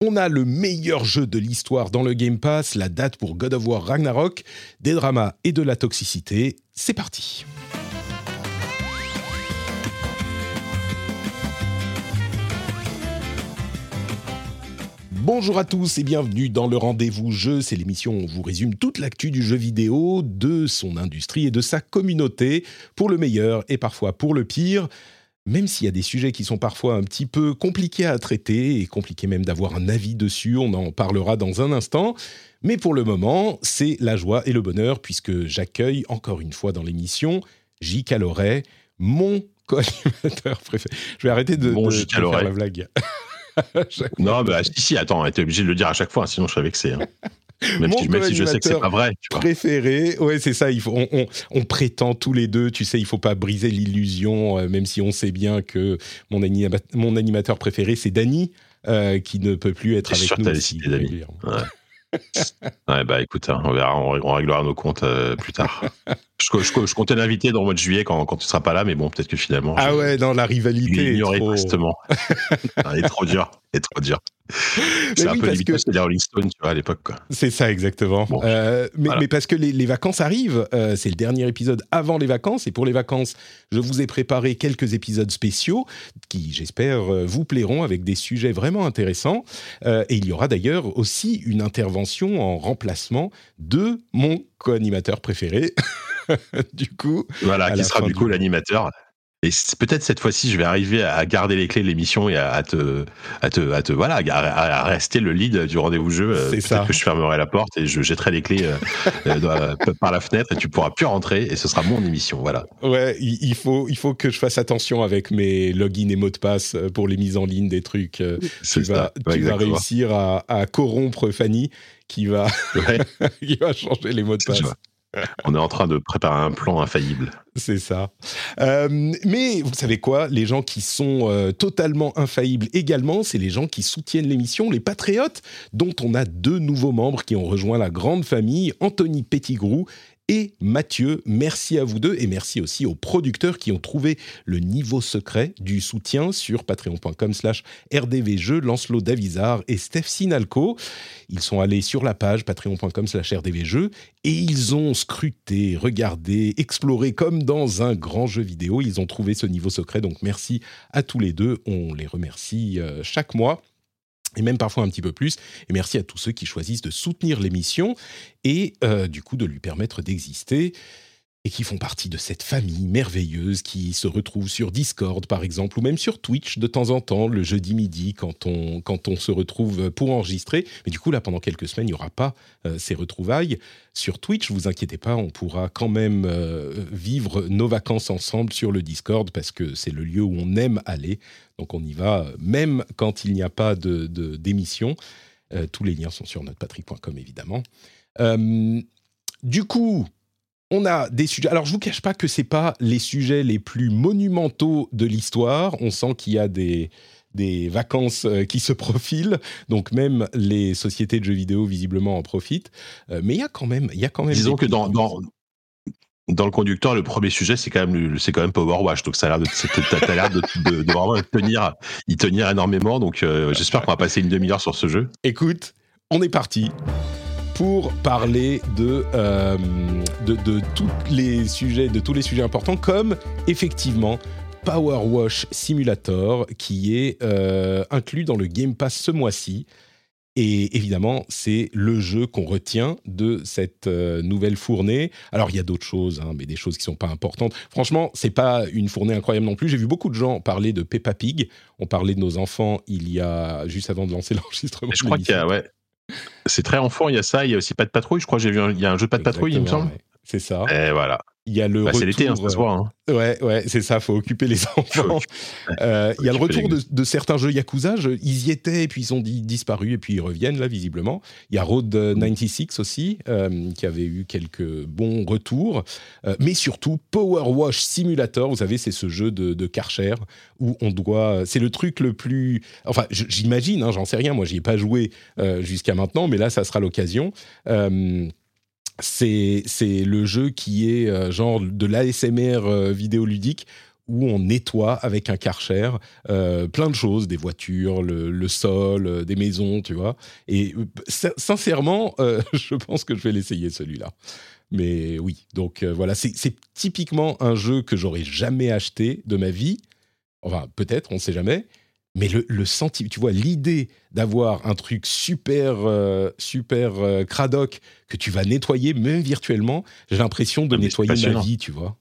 On a le meilleur jeu de l'histoire dans le Game Pass, la date pour God of War Ragnarok, des dramas et de la toxicité. C'est parti Bonjour à tous et bienvenue dans le rendez-vous jeu. C'est l'émission où on vous résume toute l'actu du jeu vidéo, de son industrie et de sa communauté, pour le meilleur et parfois pour le pire. Même s'il y a des sujets qui sont parfois un petit peu compliqués à traiter et compliqués même d'avoir un avis dessus, on en parlera dans un instant. Mais pour le moment, c'est la joie et le bonheur puisque j'accueille encore une fois dans l'émission J. Caloret, mon co-animateur préféré. Je vais arrêter de, Bon, de- J. de faire la blague. Non, bah, si, si, attends, t'es obligé de le dire à chaque fois, sinon je serais vexé. hein. Même, Mon si, même si je sais que c'est pas vrai. Tu vois. préféré. Ouais, c'est ça. Il faut, on, on- on prétend tous les deux. Tu sais, il faut pas briser l'illusion, euh, même si on sait bien que mon, anima- mon animateur préféré, c'est Dany, euh, qui ne peut plus être avec sûr nous. aussi régulièrement. Ouais, bah écoute, hein, on verra, on, on réglera nos comptes euh, plus tard. je, je- je comptais l'inviter dans le mois de juillet quand, quand tu seras pas là, mais bon, peut-être que finalement. Ah ouais, dans la rivalité. l'ai est ignoré trop- tristement. Il est trop dur. Il est trop dur. C'est un oui, peu l'évitation que- des Rolling Stones, tu vois, à l'époque. C'est ça, exactement. Bon, Euh, mais, voilà. mais parce que les, les vacances arrivent, euh, c'est le dernier épisode avant les vacances, et pour les vacances, je vous ai préparé quelques épisodes spéciaux qui, j'espère, euh, vous plairont avec des sujets vraiment intéressants. Euh, et il y aura d'ailleurs aussi une intervention en remplacement de mon co-animateur préféré. du coup, Voilà, qui sera du coup l'animateur. Et peut-être cette fois-ci, je vais arriver à garder les clés de l'émission et à, à te, à te, à te, voilà, à, à rester le lead du rendez-vous jeu. Euh, C'est Peut-être ça. que je fermerai la porte et je jetterai les clés euh, euh, par la fenêtre et tu pourras plus rentrer et ce sera mon émission. Voilà. ouais, il, faut, il faut que je fasse attention avec mes logins et mots de passe pour les mises en ligne des trucs. tu vas, ça. tu vas réussir à, corrompre Fanny qui va, Ouais, qui va changer les mots de passe. On est en train de préparer un plan infaillible. C'est ça. Euh, mais vous savez quoi? Les gens qui sont euh, totalement infaillibles également, c'est les gens qui soutiennent l'émission, les patriotes, dont on a deux nouveaux membres qui ont rejoint la grande famille, Anthony Pettigrew et Mathieu. Merci à vous deux et merci aussi aux producteurs qui ont trouvé le niveau secret du soutien sur patreon.com slash Lancelot Davizard et Steph Sinalco. Ils sont allés sur la page patreon.com slash rdvjeux et ils ont scruté, regardé, exploré comme dans un grand jeu vidéo. Ils ont trouvé ce niveau secret. Donc merci à tous les deux. On les remercie euh, chaque mois. Et même parfois un petit peu plus. Et merci à tous ceux qui choisissent de soutenir l'émission et euh, du coup de lui permettre d'exister et qui font partie de cette famille merveilleuse qui se retrouve sur Discord par exemple ou même sur Twitch de temps en temps le jeudi midi quand on, quand on se retrouve pour enregistrer. Mais du coup là pendant quelques semaines il n'y aura pas euh, ces retrouvailles. Sur Twitch, vous inquiétez pas, on pourra quand même euh, vivre nos vacances ensemble sur le Discord parce que c'est le lieu où on aime aller. Donc on y va euh, même quand il n'y a pas de, d'émission. Tous les liens sont sur notre patrie.com évidemment. Du coup, on a des sujets. Alors, je vous cache pas que c'est pas les sujets les plus monumentaux de l'histoire. On sent qu'il y a des des vacances euh, qui se profilent, donc même les sociétés de jeux vidéo visiblement en profitent. Euh, mais il y a quand même, il y a quand même. Disons que dans, dans, dans le conducteur, le premier sujet, c'est quand même, c'est quand même Power Wash. Donc ça a l'air de, t'as l'air de, de- de vraiment y tenir, y tenir énormément. Donc euh, j'espère qu'on va passer une demi-heure sur ce jeu. Écoute, on est parti pour parler de, euh, de, de tous les sujets, de tous les sujets importants, comme effectivement Power Wash Simulator, qui est euh, inclus dans le Game Pass ce mois-ci. Et évidemment, c'est le jeu qu'on retient de cette euh, nouvelle fournée. Alors, il y a d'autres choses, hein, mais des choses qui sont pas importantes. Franchement, c'est pas une fournée incroyable non plus. J'ai vu beaucoup de gens parler de Peppa Pig. On parlait de nos enfants il y a juste avant de lancer l'enregistrement. Je crois qu'il y a, ouais. C'est très enfant, il y a ça, il y a aussi pas de patrouille. Je crois j'ai vu un, il y a un jeu pas de patrouille, il me semble. ouais. C'est ça. Et voilà. Il y a le bah, retour. C'est l'été, hein, ça se voit. Hein. Ouais, ouais, c'est ça. Faut occuper les enfants. Euh, il y a le retour de, de, certains jeux Yakuza. Je, ils y étaient, et puis ils ont di disparu, et puis ils reviennent là visiblement. Il y a Road 96 aussi, euh, qui avait eu quelques bons retours. Euh, mais surtout Power Wash Simulator. Vous savez, c'est ce jeu de, de Karcher où on doit. C'est le truc le plus. Enfin, j'imagine. Hein, J'en sais rien. Moi, j'y ai pas joué jusqu'à maintenant, mais là, ça sera l'occasion c'est le jeu qui est euh, genre de l'ASMR euh, vidéoludique où on nettoie avec un karcher euh, plein de choses, des voitures, le, le sol, des maisons, tu vois. Et sincèrement, je pense que je vais l'essayer celui-là. Mais oui, donc voilà, c'est typiquement un jeu que j'aurais jamais acheté de ma vie. Enfin, peut-être, on ne sait jamais. Mais le, le sentiment, tu vois, l'idée d'avoir un truc super, euh, super euh, cradoc que tu vas nettoyer, même virtuellement, j'ai l'impression de nettoyer ma vie, tu vois.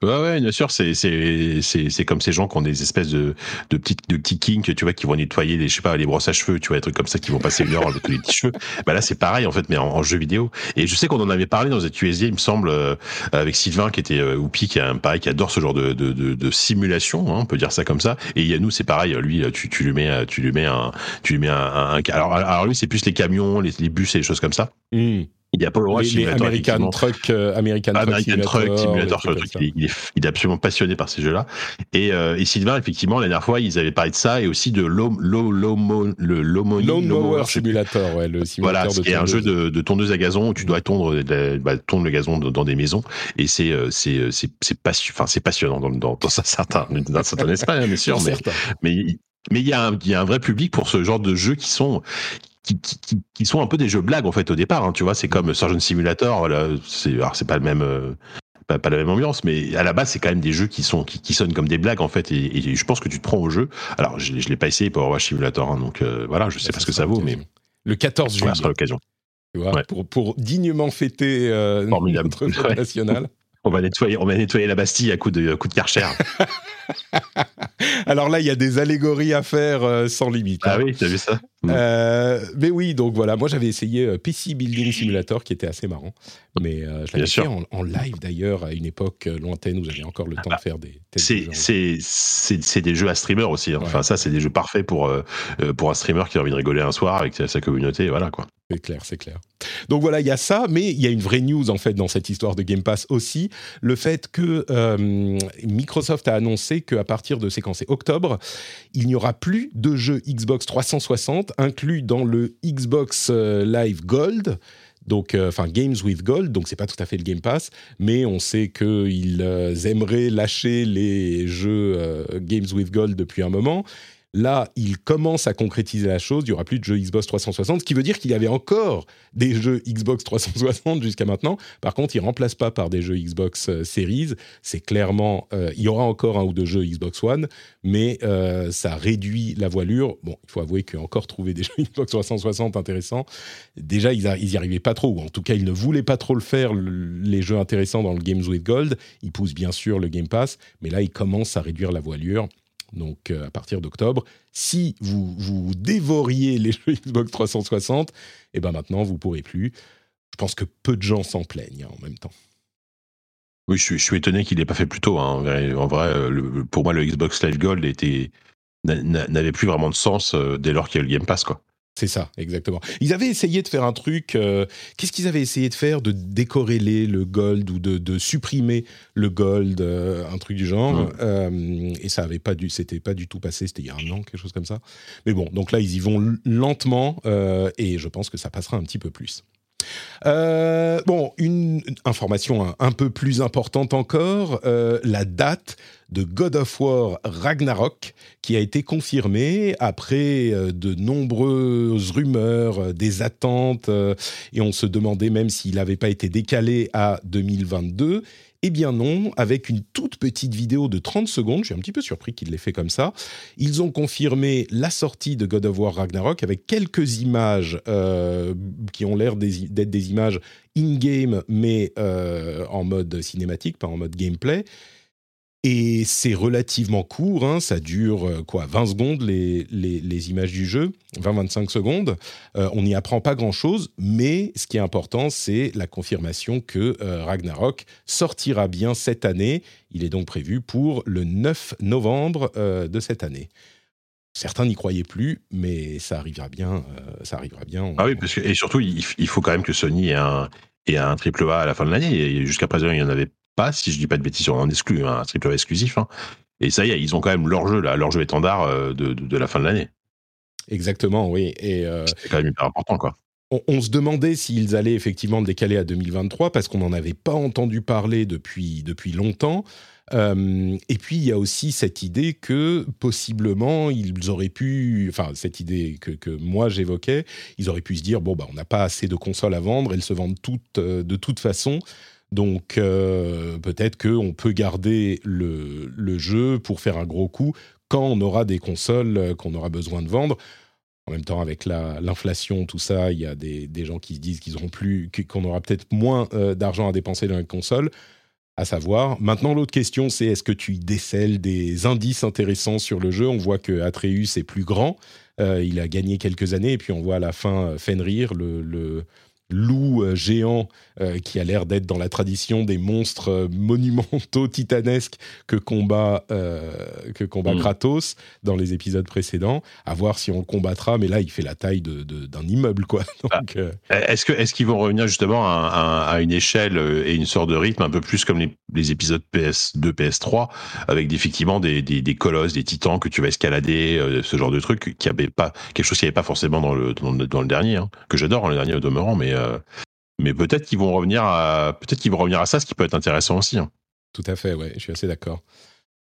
Ouais, ouais, bien sûr, c'est c'est c'est comme ces gens qui ont des espèces de de petits de petits kinks, tu vois, qui vont nettoyer les je sais pas les brosses à cheveux, tu vois, des trucs comme ça, qui vont passer une heure avec les petits cheveux. Bah là, c'est pareil en fait, mais en, jeu vidéo. Et je sais qu'on en avait parlé dans cette USD, il me semble, euh, avec Sylvain qui était euh, Oupi, qui a un pareil, qui adore ce genre de de, de, de simulation, hein, on peut dire ça comme ça. Et Yannou, c'est pareil, lui, tu tu lui mets tu lui mets un tu lui mets un, un, alors alors lui, c'est plus les camions, les, les bus et les choses comme ça. Mmh. Il y a Power Wash les, les American Truck, euh, American, American Truck Simulator, Simulator truc, il, est, il, est, absolument passionné par ces jeux-là. Et, euh, et Sylvain, effectivement, la dernière fois, ils avaient parlé de ça et aussi de l'Homo, le Lomo, Lone Mower Simulator, ouais, le simulateur voilà, qui est un jeu de, de, tondeuse à gazon où tu dois tondre, bah, tondre le gazon dans des maisons. Et c'est euh, c'est passionnant dans, dans, dans un certain dans un certain espace, bien sûr, mais mais mais il y, a un, il y a un vrai public pour ce genre de jeux qui sont qui, qui, qui, sont un peu des jeux blagues en fait au départ. Hein, tu vois, c'est comme Surgeon Simulator. C'est alors c'est pas le même. Euh, pas, pas, la même ambiance, mais à la base, c'est quand même des jeux qui sont qui, qui sonnent comme des blagues en fait, et, et, je pense que tu te prends au jeu. Alors, je, je l'ai pas essayé pour Overwatch Simulator, hein, donc euh, voilà, je sais pas ce que ça vaut, mais le 14 juillet, voilà, sera l'occasion. Tu vois, ouais. pour, pour dignement fêter euh, notre fête nationale. On va nettoyer, on va nettoyer la Bastille à coup de coup de Karcher. Alors là, il y a des allégories à faire euh, sans limite. Ah hein. oui, t'as vu ça? Euh, Mais oui, donc voilà, moi j'avais essayé euh, PC Building Simulator qui était assez marrant, mais euh, je l'avais fait en, en, live d'ailleurs à une époque lointaine où j'avais encore le temps ah, de faire des. C'est c'est des jeux à streamer aussi. Hein. Ouais. Enfin ça, c'est des jeux parfaits pour pour un streamer qui a envie de rigoler un soir avec sa communauté, voilà quoi. C'est clair, c'est clair. Donc voilà, il y a ça, mais il y a une vraie news en fait dans cette histoire de Game Pass aussi, le fait que euh, Microsoft a annoncé qu'à partir de séquence octobre, il n'y aura plus de jeux Xbox 360 inclus dans le Xbox Live Gold. Donc, enfin, euh, Games with Gold, donc c'est pas tout à fait le Game Pass, mais on sait qu'ils euh, aimeraient lâcher les jeux euh, Games with Gold depuis un moment. Là, il commence à concrétiser la chose. Il n'y aura plus de jeux Xbox 360, ce qui veut dire qu'il y avait encore des jeux Xbox 360 jusqu'à maintenant. Par contre, il ne remplace pas par des jeux Xbox euh, Series. C'est clairement, euh, il y aura encore un ou deux jeux Xbox One, mais euh, ça réduit la voilure. Bon, il faut avouer qu'encore trouver des jeux Xbox 360 intéressants, déjà, ils, n'y arrivaient pas trop, ou en tout cas, ils ne voulaient pas trop le faire, le, les jeux intéressants dans le Games with Gold. Ils poussent bien sûr le Game Pass, mais là, ils commencent à réduire la voilure donc euh, à partir d'octobre. Si vous, vous dévoriez les jeux Xbox 360, et eh ben maintenant vous pourrez plus. Je pense que peu de gens s'en plaignent hein, en même temps. Oui, je suis, étonné qu'il n'ait pas fait plus tôt. Hein. En vrai, le, pour moi, le Xbox Live Gold n'avait plus vraiment de sens euh, dès lors qu'il y a le Game Pass, quoi. C'est ça, exactement. Ils avaient essayé de faire un truc. Euh, Qu'est-ce qu'ils avaient essayé de faire? De décorréler le gold ou de, de supprimer le gold, euh, un truc du genre. Euh, et ça avait pas dû, c'était pas du tout passé. C'était il y a un an, quelque chose comme ça. Mais bon, donc là, ils y vont lentement et je pense que ça passera un petit peu plus. Euh, bon, une information un, peu plus importante encore, euh, la date de God of War Ragnarok qui a été confirmée après euh, de nombreuses rumeurs, des attentes, et on se demandait même s'il n'avait pas été décalé à 2022. Eh bien non, avec une toute petite vidéo de 30 secondes, je suis un petit peu surpris qu'il l'ait fait comme ça, ils ont confirmé la sortie de God of War Ragnarok avec quelques images euh, qui ont l'air d'être des, images in-game, mais euh, en mode cinématique, pas en mode gameplay. Et c'est relativement court, hein, ça dure euh, quoi 20 secondes les, les, images du jeu, 20-25 secondes. Euh, on n'y apprend pas grand-chose, mais ce qui est important, c'est la confirmation que euh, Ragnarok sortira bien cette année. Il est donc prévu pour le 9 novembre de cette année. Certains n'y croyaient plus, mais ça arrivera bien. ça arrivera bien. Ah oui, parce que, et surtout, il, faut quand même que Sony ait un, ait un triple A à la fin de l'année. Jusqu'à présent, il n'y en avait pas, si je dis pas de bêtises, on en exclut, un triple exclusif. Hein. Et ça y est, ils ont quand même leur jeu, là, leur jeu étendard euh, de, de, la fin de l'année. Exactement, oui. Et euh, c'est quand même hyper important, quoi. On, se demandait s'ils allaient effectivement décaler à 2023 parce qu'on n'en avait pas entendu parler depuis, depuis longtemps. Euh, et puis il y a aussi cette idée que possiblement ils auraient pu, enfin cette idée que, que moi j'évoquais, ils auraient pu se dire bon bah on n'a pas assez de consoles à vendre, elles se vendent toutes de toute façon. Donc euh, peut-être qu'on peut garder le, jeu pour faire un gros coup quand on aura des consoles euh, qu'on aura besoin de vendre. En même temps, avec l'inflation, tout ça, il y a des, gens qui se disent qu'on aura peut-être moins euh, d'argent à dépenser dans les consoles. À savoir. Maintenant, l'autre question, c'est est-ce que tu décèles des indices intéressants sur le jeu? On voit que Atreus est plus grand. il a gagné quelques années, et puis on voit à la fin Fenrir, le loup euh, géant euh, qui a l'air d'être dans la tradition des monstres euh, monumentaux titanesques que combat, que combat mm. Kratos dans les épisodes précédents. À voir si on le combattra, mais là, il fait la taille d'un de, immeuble, quoi. Ah. est-ce que est-ce qu'ils vont revenir justement à, une échelle et une sorte de rythme un peu plus comme les, épisodes PS2, PS3, avec effectivement des, des, colosses, des titans que tu vas escalader, ce genre de truc, qui avait pas quelque chose qui n'y avait pas forcément dans le dans, le dernier, hein, que j'adore hein, le dernier au demeurant, mais mais peut-être qu'ils vont revenir à peut-être qu'ils vont revenir à ça, ce qui peut être intéressant aussi. Hein. Tout à fait, ouais, je suis assez d'accord.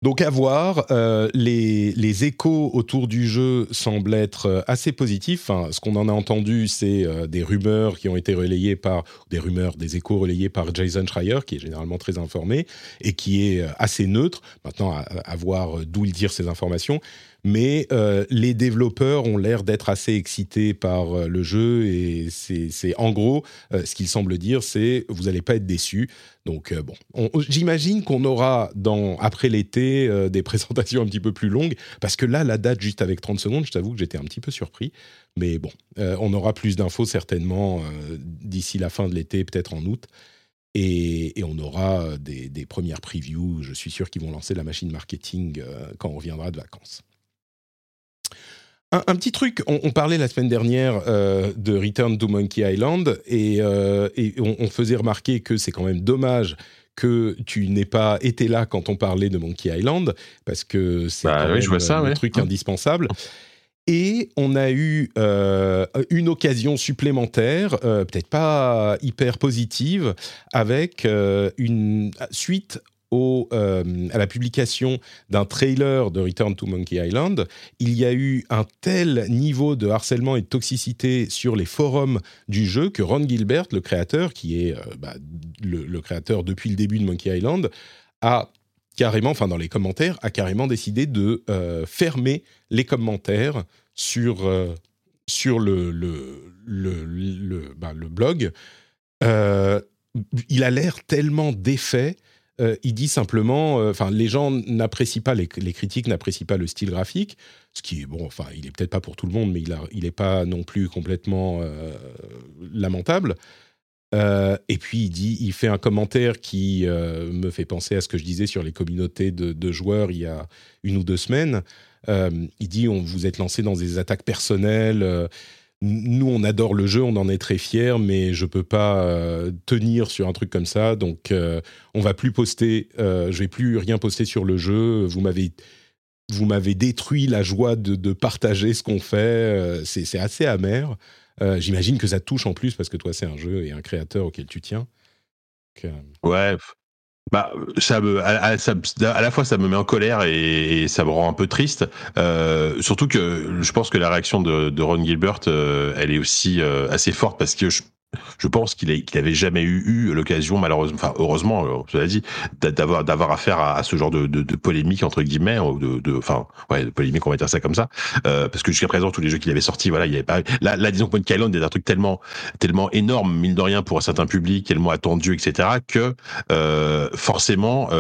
Donc à voir, euh, les, les, échos autour du jeu semblent être euh, assez positifs. Ce qu'on en a entendu, c'est des rumeurs qui ont été relayées par, des rumeurs, des échos relayés par Jason Schreier, qui est généralement très informé et qui est assez neutre. Maintenant, à, à voir d'où il tire ces informations mais euh, les développeurs ont l'air d'être assez excités par euh, le jeu et c'est en gros euh, ce qu'ils semblent dire, c'est vous n'allez pas être déçus. Donc bon, j'imagine qu'on aura après l'été des présentations un petit peu plus longues parce que là la date juste avec 30 secondes, je t'avoue que j'étais un petit peu surpris, mais bon, on aura plus d'infos certainement d'ici la fin de l'été, peut-être en août. Et, on aura des, premières previews. Je suis sûr qu'ils vont lancer la machine marketing quand on reviendra de vacances. Un, petit truc, on, parlait la semaine dernière euh, de Return to Monkey Island et, euh, on, faisait remarquer que c'est quand même dommage que tu n'aies pas été là quand on parlait de Monkey Island parce que c'est bah un truc indispensable. Et on a eu euh, une occasion supplémentaire, peut-être pas hyper positive, avec une suite euh, à la publication d'un trailer de Return to Monkey Island, il y a eu un tel niveau de harcèlement et de toxicité sur les forums du jeu que Ron Gilbert, le créateur, qui est euh, bah, le, créateur depuis le début de Monkey Island, a carrément, enfin dans les commentaires, a carrément décidé de euh, fermer les commentaires sur, sur le, le, le, bah, le blog. il a l'air tellement défait euh, il dit simplement, euh, enfin, les gens n'apprécient pas, les, critiques n'apprécient pas le style graphique, ce qui est bon, enfin, il est peut-être pas pour tout le monde, mais il n'est pas non plus complètement euh, lamentable. et puis il dit, il fait un commentaire qui me fait penser à ce que je disais sur les communautés de, de joueurs il y a une ou deux semaines. il dit, on vous êtes lancé dans des attaques personnelles nous, on adore le jeu, on en est très fiers, mais je peux pas euh, tenir sur un truc comme ça. Donc, euh, on va plus poster. Euh, je vais plus rien poster sur le jeu. Vous m'avez, vous m'avez détruit la joie de, partager ce qu'on fait. c'est assez amer. J'imagine que ça touche en plus parce que toi, c'est un jeu et un créateur auquel tu tiens. ouais, bah, ça me, à, la fois ça me met en colère et, ça me rend un peu triste. Euh, surtout que je pense que la réaction de, Ron Gilbert, euh, elle est aussi euh, assez forte parce que je, je pense qu'il n'avait avait jamais eu, l'occasion, malheureusement, enfin heureusement, euh, je l'ai dit, d'avoir d'avoir affaire à, ce genre de, polémique entre guillemets, de, de, enfin, ouais, de polémique, on va dire ça comme ça, euh, parce que jusqu'à présent, tous les jeux qu'il avait sortis, voilà, il y avait pas. Là, là disons que Monkey Island est un truc tellement, tellement énorme, mine de rien, pour un certain public, tellement attendu, etc., que euh, forcément.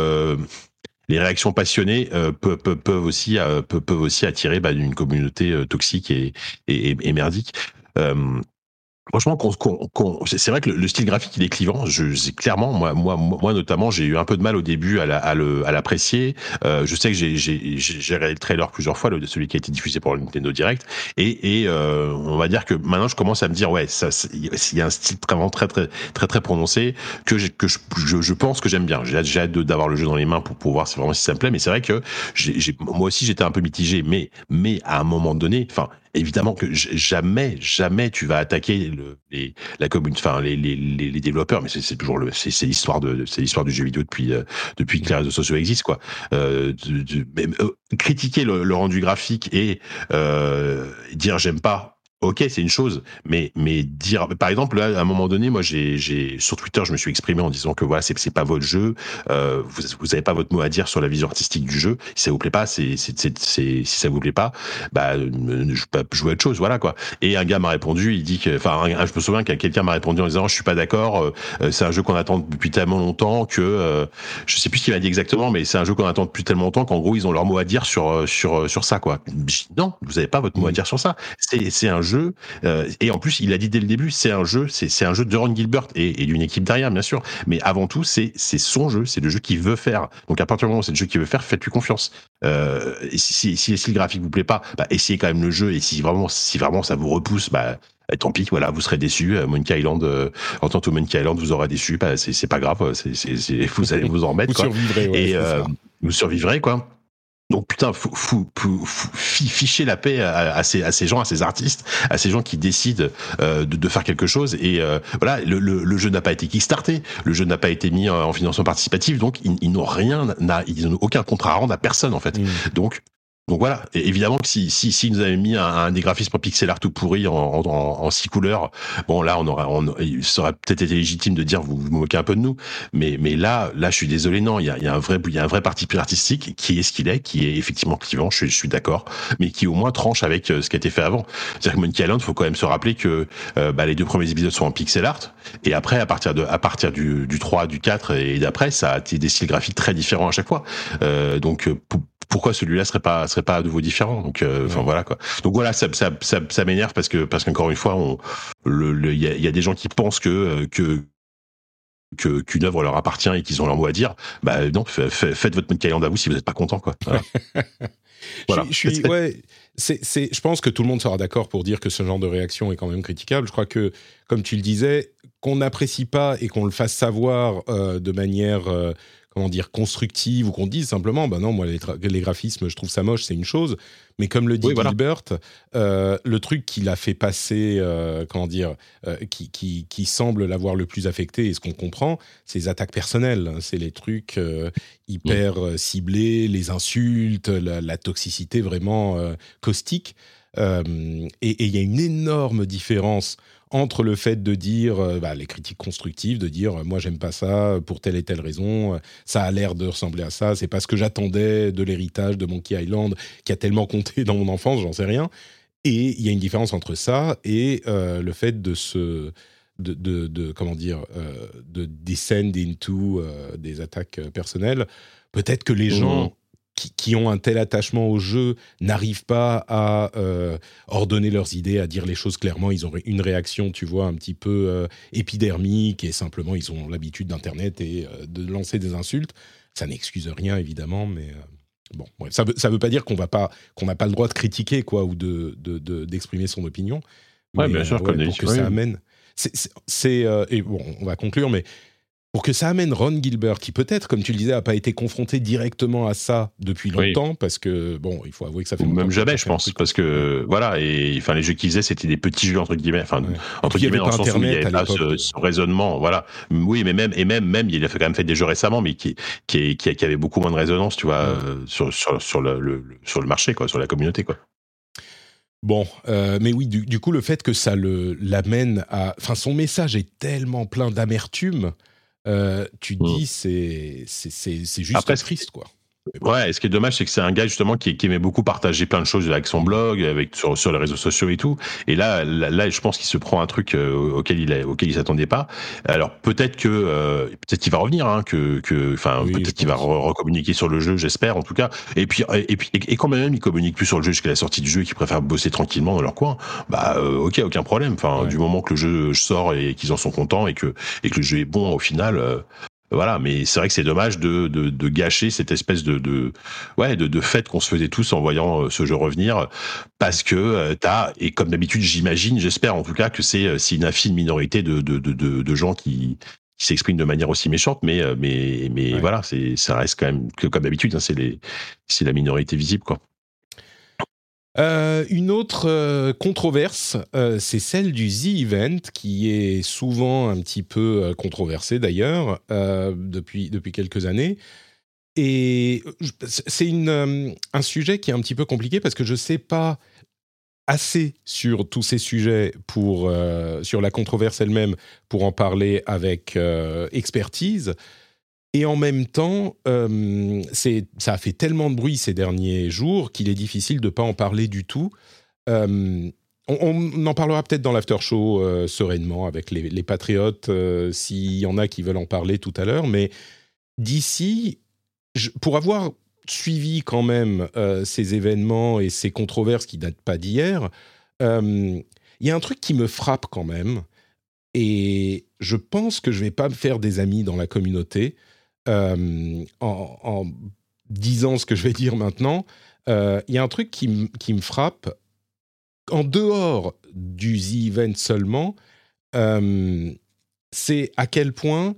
Les réactions passionnées peuvent, aussi peuvent, aussi attirer bah, une communauté toxique et merdique. Franchement, c'est vrai que le, style graphique il est clivant. Je, clairement, moi, moi, moi notamment, j'ai eu un peu de mal au début à, l'apprécier. Euh, je sais que j'ai, regardé le trailer plusieurs fois, le, celui qui a été diffusé pour le Nintendo Direct, et, et euh, on va dire que maintenant je commence à me dire ouais, ça, il y a un style vraiment très très très très prononcé que que je, je, pense que j'aime bien. J'ai hâte, hâte d'avoir le jeu dans les mains pour, pour voir si vraiment si ça me plaît. Mais c'est vrai que j'ai, moi aussi j'étais un peu mitigé, mais mais à un moment donné, enfin évidemment que jamais, jamais tu vas attaquer le, les, la commune, enfin les, les, les, développeurs, mais c'est toujours le, c'est l'histoire de, c'est l'histoire du jeu vidéo depuis euh, depuis que les réseaux sociaux existent quoi. Euh, euh critiquer le, rendu graphique et dire j'aime pas Ok, c'est une chose, mais mais dire, par exemple, là, à un moment donné, moi, j'ai, sur Twitter, je me suis exprimé en disant que voilà, c'est c'est pas votre jeu, euh, vous vous avez pas votre mot à dire sur la vision artistique du jeu. Si ça vous plaît pas, c'est c'est c'est, si ça vous plaît pas, bah je peux jouer autre chose, voilà quoi. Et un gars m'a répondu, il dit que, enfin, je me souviens que quelqu'un m'a répondu en disant, je suis pas d'accord, euh, c'est un jeu qu'on attend depuis tellement longtemps que, euh, je sais plus ce qu'il m'a dit exactement, mais c'est un jeu qu'on attend depuis tellement longtemps qu'en gros ils ont leur mot à dire sur euh, sur sur ça quoi. Non, vous avez pas votre mot à mmh. dire sur ça. C'est c'est un jeu. Euh, et en plus, il a dit dès le début, c'est un jeu, c'est un jeu de Ron Gilbert et, et d'une équipe derrière, bien sûr. Mais avant tout, c'est son jeu, c'est le jeu qu'il veut faire. Donc à partir du moment où c'est le jeu qu'il veut faire, faites-lui confiance. Euh, et si, si, si, le graphique vous plaît pas, bah, essayez quand même le jeu. Et si vraiment, si vraiment ça vous repousse, bah, bah tant pis, voilà, vous serez déçu. Euh, Monkey Island, euh, en tant que Monkey Island, vous aurez déçu. Bah, c'est pas grave, c'est vous allez vous en remettre. vous survivrez, ouais, et vous survivrez, quoi. Donc putain, fou, fou, ficher la paix à, ces, à, ces, gens, à ces artistes, à ces gens qui décident euh, de, de, faire quelque chose. Et euh, voilà, le, le, le jeu n'a pas été kickstarté, le jeu n'a pas été mis en financement participatif, donc ils, ils n'ont rien, ils n'ont aucun contrat à rendre à personne en fait. Mmh. Donc donc voilà, et évidemment que si, si, si nous avait mis un, un, des graphismes pixel art tout pourri en, en, en, six couleurs, bon là on aurait, on, il serait peut-être été légitime de dire vous vous moquez un peu de nous, mais mais là là je suis désolé non, il y a, y a un vrai il y a un vrai parti artistique qui est ce qu'il est, qui est effectivement clivant, je, je suis d'accord, mais qui au moins tranche avec euh, ce qui a été fait avant. C'est-à-dire que Monkey Island, faut quand même se rappeler que euh, bah, les deux premiers épisodes sont en pixel art et après à partir de à partir du, du 3, du 4 et d'après ça a été des styles graphiques très différents à chaque fois. Euh, donc pour, pourquoi celui-là serait pas serait pas à nouveau différent. Donc euh, enfin voilà quoi. Donc voilà ça ça ça, ça m'énerve parce que parce qu'encore une fois on le il y a, y a, des gens qui pensent que euh, que que qu'une œuvre leur appartient et qu'ils ont leur mot à dire. Bah non faites votre mode à vous si vous n'êtes pas content quoi. Voilà. je, suis ouais c'est c'est je pense que tout le monde sera d'accord pour dire que ce genre de réaction est quand même critiquable. Je crois que comme tu le disais qu'on n'apprécie pas et qu'on le fasse savoir euh, de manière euh, comment dire, constructive ou qu'on dise simplement, ben non, moi les, graphismes, je trouve ça moche, c'est une chose. Mais comme le dit Gilbert, euh, le truc qui l'a fait passer, euh, comment dire, euh, qui, qui, qui, semble l'avoir le plus affecté, et ce qu'on comprend, c'est les attaques personnelles. C'est les trucs hyper ciblés, les insultes, la, toxicité vraiment caustique. et il y a une énorme différence entre le fait de dire euh, bah, les critiques constructives, de dire moi j'aime pas ça pour telle et telle raison, ça a l'air de ressembler à ça, c'est pas ce que j'attendais de l'héritage de Monkey Island qui a tellement compté dans mon enfance, j'en sais rien. Et il y a une différence entre ça et euh, le fait de se de, de, comment dire euh, de descend into des attaques personnelles. Peut-être que les mmh. gens qui, ont un tel attachement au jeu n'arrivent pas à euh, ordonner leurs idées, à dire les choses clairement. Ils ont une réaction, tu vois, un petit peu euh, épidermique et simplement ils ont l'habitude d'Internet et euh, de lancer des insultes. Ça n'excuse rien évidemment, mais bon, ça veut ça veut pas dire qu'on va pas qu'on n'a pas le droit de critiquer quoi ou de d'exprimer de, son opinion. Mais, bien sûr, pour que ça amène. C'est et bon, on va conclure, mais pour que ça amène Ron Gilbert, qui peut-être, comme tu le disais, n'a pas été confronté directement à ça depuis longtemps, parce que, bon, il faut avouer que ça fait Même jamais, je pense, parce que, voilà, et enfin, les jeux qu'ils faisaient, c'était des petits jeux, entre guillemets, enfin, entre guillemets, dans le sens où il y avait pas ce, raisonnement, voilà. Oui, mais même, et même, même, il a quand même fait des jeux récemment, mais qui, qui, qui, qui avait beaucoup moins de résonance, tu vois, euh, sur, sur, sur, le, sur le marché, quoi, sur la communauté, quoi. Bon, euh, mais oui, du, coup, le fait que ça l'amène à. Enfin, son message est tellement plein d'amertume tu te mm. dis c'est c'est juste triste quoi. Ouais, et ce qui est dommage, c'est que c'est un gars justement qui, qui, aimait beaucoup partager plein de choses avec son blog, avec sur, sur les réseaux sociaux et tout. Et là, là, je pense qu'il se prend un truc euh, auquel il auquel il s'attendait pas. Alors peut-être que euh, peut-être qu'il va revenir, hein, que que enfin peut-être qu'il va recommuniquer sur le jeu, j'espère en tout cas. Et puis et puis et, quand même il communique plus sur le jeu jusqu'à la sortie du jeu et qu'il préfère bosser tranquillement dans leur coin. Bah euh, ok, aucun problème. Enfin du moment que le jeu sort et qu'ils en sont contents et que et que le jeu est bon au final, voilà, mais c'est vrai que c'est dommage de, de, de, gâcher cette espèce de, de ouais de, de fête qu'on se faisait tous en voyant euh, ce jeu revenir, parce que euh, t'as et comme d'habitude j'imagine, j'espère en tout cas que c'est euh, une infime minorité de, de, de, de gens qui, qui s'expriment de manière aussi méchante, mais mais mais voilà, c'est ça reste quand même que comme d'habitude, hein, c'est les c'est la minorité visible quoi. Euh, une autre euh, controverse, euh, c'est celle du The Event, qui est souvent un petit peu controversé d'ailleurs depuis, depuis quelques années. Et c'est un sujet qui est un petit peu compliqué parce que je ne sais pas assez sur tous ces sujets pour, sur la controverse elle-même pour en parler avec expertise. Et en même temps, euh, ça a fait tellement de bruit ces derniers jours qu'il est difficile de ne pas en parler du tout. Euh, on, en parlera peut-être dans l'after show euh, sereinement avec les, patriotes, s'il y en a qui veulent en parler tout à l'heure. Mais d'ici, pour avoir suivi quand même ces événements et ces controverses qui datent pas d'hier, il y a un truc qui me frappe quand même. Et je pense que je vais pas me faire des amis dans la communauté euh, en, disant ce que je vais dire maintenant, euh, il y a un truc qui, me frappe. En dehors du The Event seulement, euh, c'est à quel point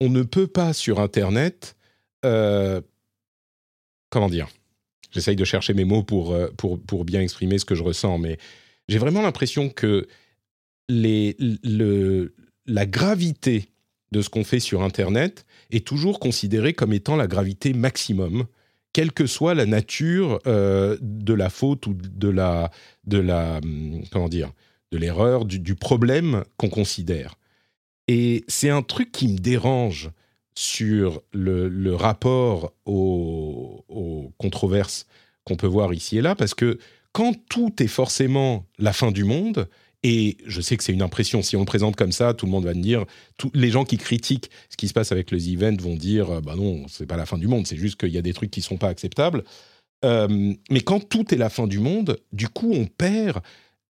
on ne peut pas sur Internet. comment dire? J'essaye de chercher mes mots pour, pour, pour, bien exprimer ce que je ressens, mais j'ai vraiment l'impression que les, le, la gravité de ce qu'on fait sur Internet est toujours considéré comme étant la gravité maximum, quelle que soit la nature euh, de la faute ou de la, de la hum, comment dire, de l'erreur, du, problème qu'on considère. Et c'est un truc qui me dérange sur le, rapport aux controverses qu'on peut voir ici et là, parce que quand tout est forcément la fin du monde, et je sais que c'est une impression. Si on le présente comme ça, tout le monde va me dire. Les gens qui critiquent ce qui se passe avec les events vont dire euh, bah non, c'est pas la fin du monde. C'est juste qu'il y a des trucs qui sont pas acceptables. Euh, mais quand tout est la fin du monde, du coup, on perd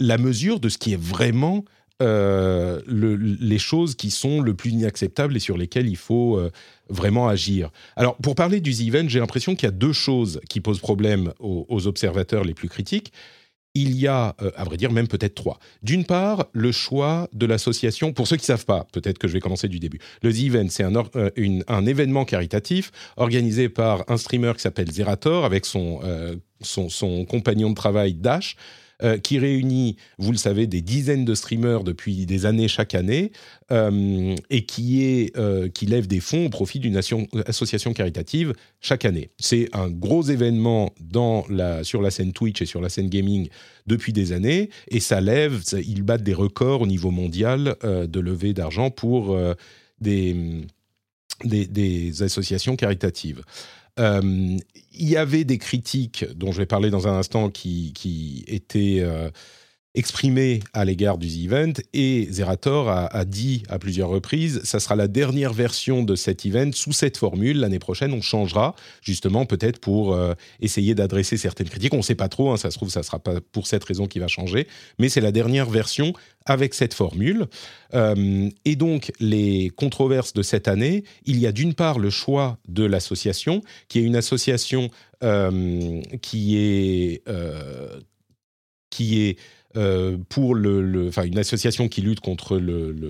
la mesure de ce qui est vraiment euh, les choses qui sont le plus inacceptables et sur lesquelles il faut vraiment agir. Alors, pour parler du event, j'ai l'impression qu'il y a deux choses qui posent problème aux observateurs les plus critiques il y a, euh, à vrai dire, même peut-être trois. D'une part, le choix de l'association. Pour ceux qui ne savent pas, peut-être que je vais commencer du début. Le The Event, c'est un, euh, événement caritatif organisé par un streamer qui s'appelle Zerator avec son, euh, compagnon de travail Dash. Euh, qui réunit, vous le savez, des dizaines de streamers depuis des années chaque année, euh, et qui, est, euh, qui lève des fonds au profit d'une association caritative chaque année. C'est un gros événement sur la scène Twitch et sur la scène gaming depuis des années, et ça lève, ils battent des records au niveau mondial de levée d'argent pour des, associations caritatives. Il y avait des critiques dont je vais parler dans un instant qui, qui étaient euh, exprimé à l'égard du event et Zerator a, dit à plusieurs reprises ça sera la dernière version de cet event sous cette formule. L'année prochaine on changera justement peut-être pour euh, essayer d'adresser certaines critiques. On ne sait pas trop hein, ça se trouve ça sera pas pour cette raison qui va changer mais c'est la dernière version avec cette formule. Euh, et donc les controverses de cette année il y a d'une part le choix de l'association qui est une association euh, qui est euh, pour une association qui lutte contre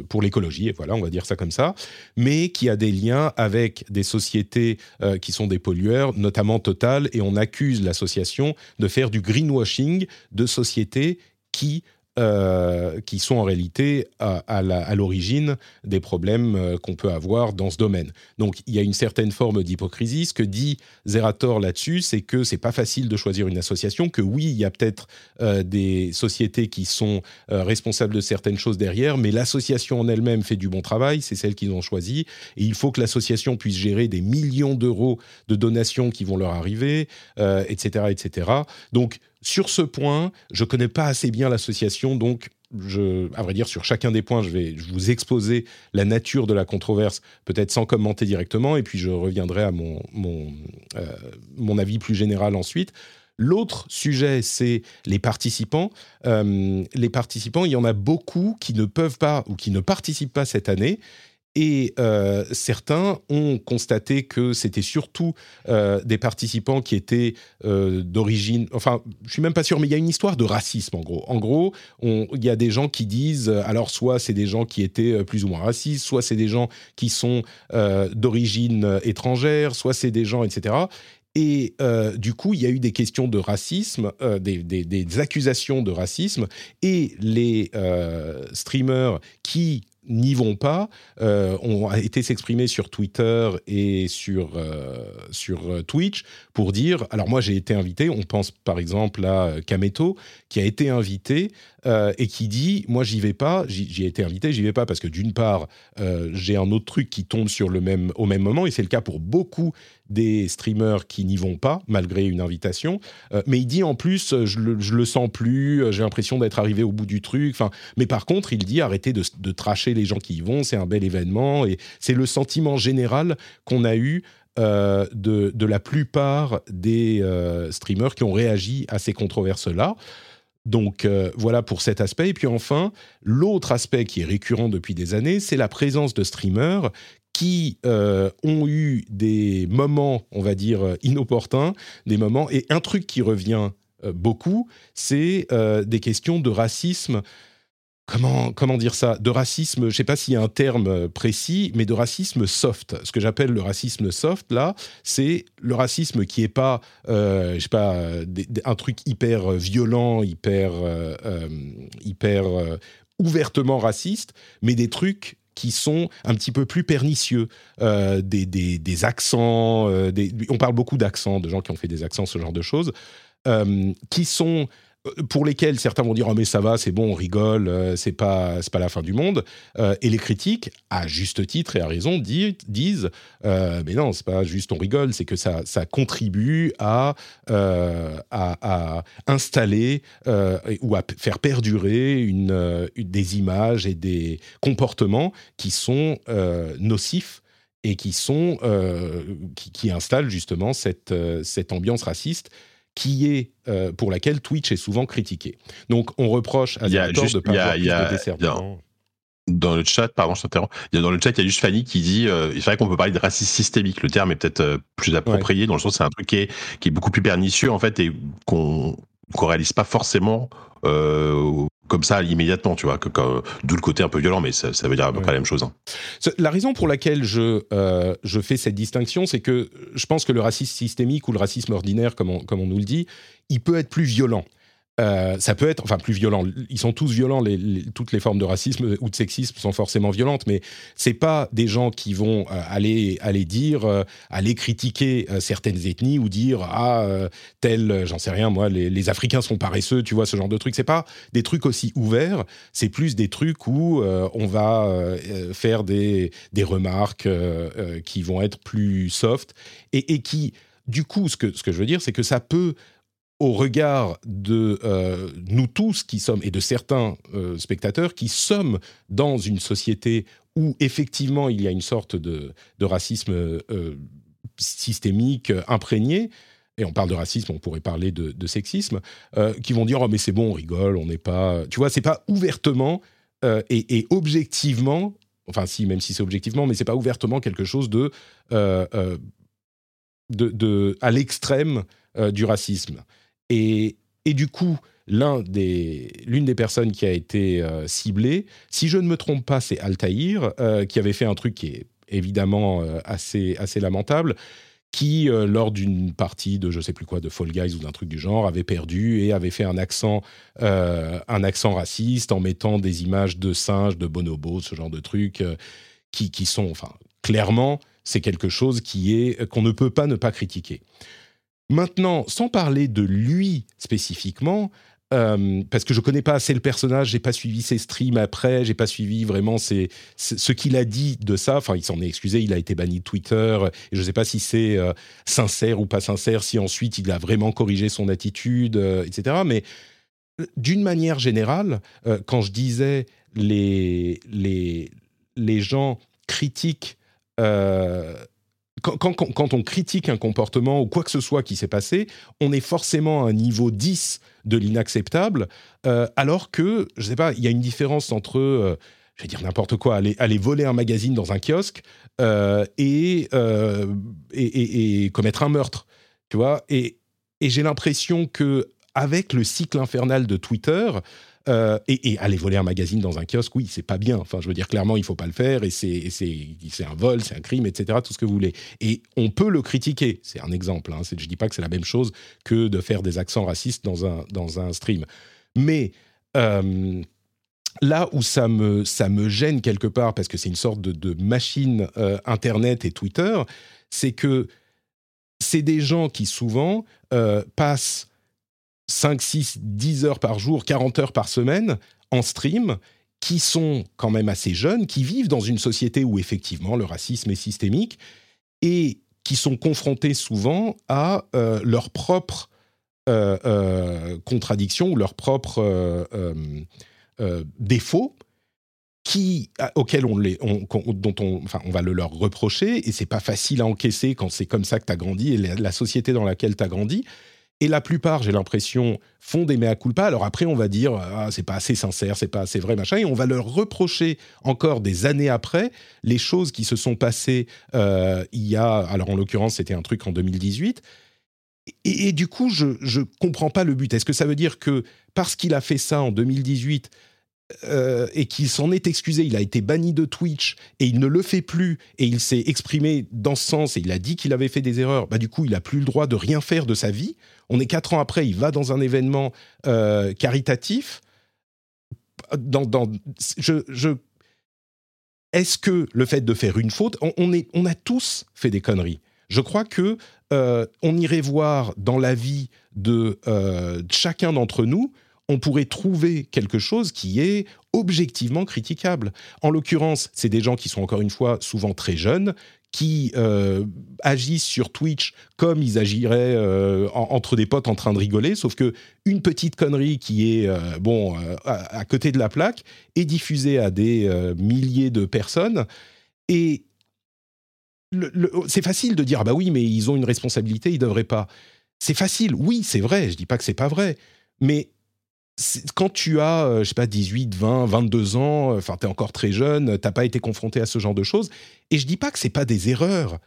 pour l'écologie, voilà, on va dire ça comme ça, mais qui a des liens avec des sociétés euh, qui sont des pollueurs, notamment Total, et on accuse l'association de faire du greenwashing de sociétés qui euh, qui sont en réalité à, l'origine des problèmes euh, qu'on peut avoir dans ce domaine. Donc il y a une certaine forme d'hypocrisie. Ce que dit Zerator là-dessus, c'est que c'est pas facile de choisir une association, que oui, il y a peut-être euh, des sociétés qui sont responsables de certaines choses derrière, mais l'association en elle-même fait du bon travail, c'est celle qu'ils ont choisie, et il faut que l'association puisse gérer des millions d'euros de donations qui vont leur arriver, etc., etc. Donc sur ce point, je connais pas assez bien l'association, donc je, à vrai dire, sur chacun des points, je vais vous exposer la nature de la controverse, peut-être sans commenter directement, et puis je reviendrai à mon, mon, euh, mon avis plus général ensuite. L'autre sujet, c'est les participants. Euh, les participants, il y en a beaucoup qui ne peuvent pas ou qui ne participent pas cette année. Et euh, certains ont constaté que c'était surtout euh, des participants qui étaient euh, d'origine. Enfin, je suis même pas sûr, mais il y a une histoire de racisme en gros. En gros, il y a des gens qui disent, alors soit c'est des gens qui étaient plus ou moins racistes, soit c'est des gens qui sont d'origine étrangère, soit c'est des gens, etc. Et du coup, il y a eu des questions de racisme, des, des, accusations de racisme, et les streamers qui n'y vont pas. Euh, ont été s'exprimer sur Twitter et sur, euh, sur euh, Twitch pour dire, alors moi j'ai été invité, on pense par exemple à Kameto qui a été invité et qui dit, moi j'y vais pas, j'y ai été invité, j'y vais pas parce que d'une part j'ai un autre truc qui tombe sur le même, au même moment et c'est le cas pour beaucoup des streamers qui n'y vont pas malgré une invitation. Euh, mais il dit en plus, euh, je le, le sens plus, euh, j'ai l'impression d'être arrivé au bout du truc. Enfin, mais par contre, il dit arrêtez de, de tracher les gens qui y vont, c'est un bel événement et c'est le sentiment général qu'on a eu de, de, la plupart des streamers qui ont réagi à ces controverses-là. Donc voilà pour cet aspect. Et puis enfin, l'autre aspect qui est récurrent depuis des années, c'est la présence de streamers qui euh, ont eu des moments, on va dire, euh, inopportuns, des moments, et un truc qui revient euh, beaucoup, c'est des questions de racisme. Comment, comment dire ça? De racisme, je ne sais pas s'il y a un terme précis, mais de racisme soft. Ce que j'appelle le racisme soft, là, c'est le racisme qui n'est pas, je sais pas, un truc hyper violent, hyper, hyper ouvertement raciste, mais des trucs qui sont un petit peu plus pernicieux, euh, des, des, accents, euh, on parle beaucoup d'accents, de gens qui ont fait des accents, ce genre de choses, euh, qui sont pour lesquels certains vont dire oh mais ça va c'est bon on rigole euh, c'est pas c'est pas la fin du monde. Euh, et les critiques à juste titre et à raison disent euh, mais non c'est pas juste on rigole c'est que ça ça contribue à à, installer ou à faire perdurer une, des images et des comportements qui sont nocifs et qui sont qui, installent justement cette cette ambiance raciste qui est euh, pour laquelle Twitch est souvent critiqué. Donc on reproche à Zerator de pas avoir plus de desservement. Dans le chat, pardon, je t'interromps. Dans le chat, il y a juste Fanny qui dit euh, c'est vrai qu'on peut parler de racisme systémique. Le terme est peut-être euh, plus approprié, dans le sens c'est un truc qui est, qui est beaucoup plus pernicieux, en fait, et qu'on qu'on réalise pas forcément euh, comme ça immédiatement, tu vois, que, d'où le côté un peu violent, mais ça, veut dire à peu près la même chose. Hein. La raison pour laquelle je, euh, je fais cette distinction, c'est que je pense que le racisme systémique ou le racisme ordinaire, comme comme on nous le dit, il peut être plus violent. Euh, ça peut être, enfin, plus violent. Ils sont tous violents. Toutes les formes de racisme ou de sexisme sont forcément violentes, mais c'est pas des gens qui vont euh, aller aller dire, euh, aller critiquer certaines ethnies ou dire ah tel, j'en sais rien moi, les, Africains sont paresseux, tu vois ce genre de trucs. C'est pas des trucs aussi ouverts. C'est plus des trucs où on va faire des des remarques qui vont être plus soft et, et qui du coup, ce que, ce que je veux dire, c'est que ça peut au regard de euh, nous tous qui sommes, et de certains euh, spectateurs qui sommes dans une société où effectivement il y a une sorte de, racisme euh, systémique imprégné, et on parle de racisme, on pourrait parler de, sexisme, qui vont dire oh mais c'est bon, on rigole, on n'est pas, tu vois, c'est pas ouvertement et, objectivement, enfin si, même si c'est objectivement, mais c'est pas ouvertement quelque chose de, de, à l'extrême du racisme. Et, du coup, l'une des, personnes qui a été euh, ciblée, si je ne me trompe pas, c'est Altaïr, euh, qui avait fait un truc qui est évidemment euh, assez, lamentable, qui, lors d'une partie de je sais plus quoi, de Fall Guys ou d'un truc du genre, avait perdu et avait fait un accent, un accent raciste en mettant des images de singes, de bonobos, ce genre de trucs, qui, qui sont, enfin, clairement, c'est quelque chose qui est qu'on ne peut pas ne pas critiquer. Maintenant, sans parler de lui spécifiquement, euh, parce que je connais pas assez le personnage, j'ai pas suivi ses streams après, j'ai pas suivi vraiment ce qu'il a dit de ça. Enfin, il s'en est excusé, il a été banni de Twitter. Et je sais pas si c'est euh, sincère ou pas sincère, si ensuite il a vraiment corrigé son attitude, euh, etc. Mais d'une manière générale, quand je disais les les les gens critiquent quand, on critique un comportement ou quoi que ce soit qui s'est passé, on est forcément à un niveau 10 de l'inacceptable, euh, alors que, je ne sais pas, il y a une différence entre, euh, je vais dire n'importe quoi, aller, voler un magazine dans un kiosque euh, et, et, commettre un meurtre, tu vois. Et j'ai l'impression que avec le cycle infernal de Twitter, euh, et, aller voler un magazine dans un kiosque, oui, c'est pas bien. Enfin, je veux dire, clairement, il faut pas le faire et c'est un vol, c'est un crime, etc., tout ce que vous voulez. Et on peut le critiquer. C'est un exemple. Hein. Je dis pas que c'est la même chose que de faire des accents racistes dans un, dans un stream. Mais. Euh, là où ça me, ça me gêne quelque part, parce que c'est une sorte de, machine euh, Internet et Twitter, c'est que c'est des gens qui souvent passent 5, 6, 10 heures par jour, 40 heures par semaine en stream, qui sont quand même assez jeunes, qui vivent dans une société où effectivement le racisme est systémique et qui sont confrontés souvent à euh, leurs propres euh, euh, contradictions ou leurs propres défauts qui, auxquels on les, dont on, enfin, on va le leur reprocher, et c'est pas facile à encaisser quand c'est comme ça que tu as grandi et la société dans laquelle tu as grandi. Et la plupart, j'ai l'impression, font des mea culpa. Alors après, on va dire, ah, c'est pas assez sincère, c'est pas assez vrai, machin. Et on va leur reprocher encore des années après les choses qui se sont passées euh, il y a, alors en l'occurrence, c'était un truc en 2018. Et, et du coup, je ne comprends pas le but. Est-ce que ça veut dire que parce qu'il a fait ça en 2018, euh, et qu'il s'en est excusé, il a été banni de Twitch et il ne le fait plus et il s'est exprimé dans ce sens et il a dit qu'il avait fait des erreurs, bah du coup il a plus le droit de rien faire de sa vie. On est quatre ans après, il va dans un événement euh, caritatif. Je, est-ce que le fait de faire une faute, on a tous fait des conneries. Je crois que euh, on irait voir dans la vie de chacun d'entre nous on pourrait trouver quelque chose qui est objectivement critiquable. En l'occurrence, c'est des gens qui sont encore une fois souvent très jeunes, qui euh, agissent sur Twitch comme ils agiraient euh, entre des potes en train de rigoler, sauf que une petite connerie qui est euh, bon à, côté de la plaque est diffusée à des milliers de personnes et c'est facile de dire ah bah oui mais ils ont une responsabilité ils devraient pas. C'est facile, oui c'est vrai, je dis pas que c'est pas vrai, mais quand tu as, euh, je sais pas, 18, 20, 22 ans, euh, enfin, tu es encore très jeune, t'as pas été confronté à ce genre de choses. Et je dis pas que c'est pas des erreurs,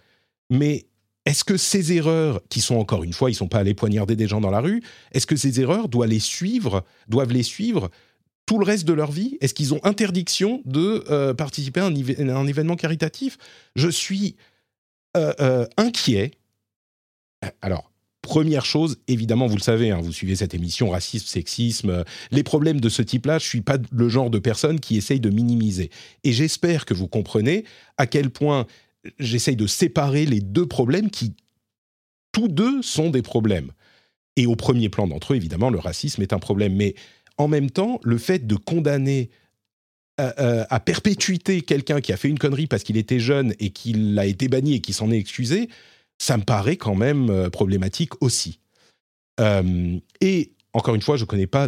mais est-ce que ces erreurs, qui sont encore une fois, ils sont pas allés poignarder des gens dans la rue, est-ce que ces erreurs doivent les suivre, doivent les suivre tout le reste de leur vie? Est-ce qu'ils ont interdiction de euh, participer à un, événement caritatif? Je suis inquiet. Alors, Première chose, évidemment, vous le savez, hein, vous suivez cette émission, racisme, sexisme, euh, les problèmes de ce type-là, je suis pas le genre de personne qui essaye de minimiser. Et j'espère que vous comprenez à quel point j'essaye de séparer les deux problèmes qui, tous deux, sont des problèmes. Et au premier plan d'entre eux, évidemment, le racisme est un problème. Mais en même temps, le fait de condamner euh, euh, à perpétuité quelqu'un qui a fait une connerie parce qu'il était jeune et qu'il a été banni et qui s'en est excusé, ça me paraît quand même euh, problématique aussi. Euh, et encore une fois, je ne connais pas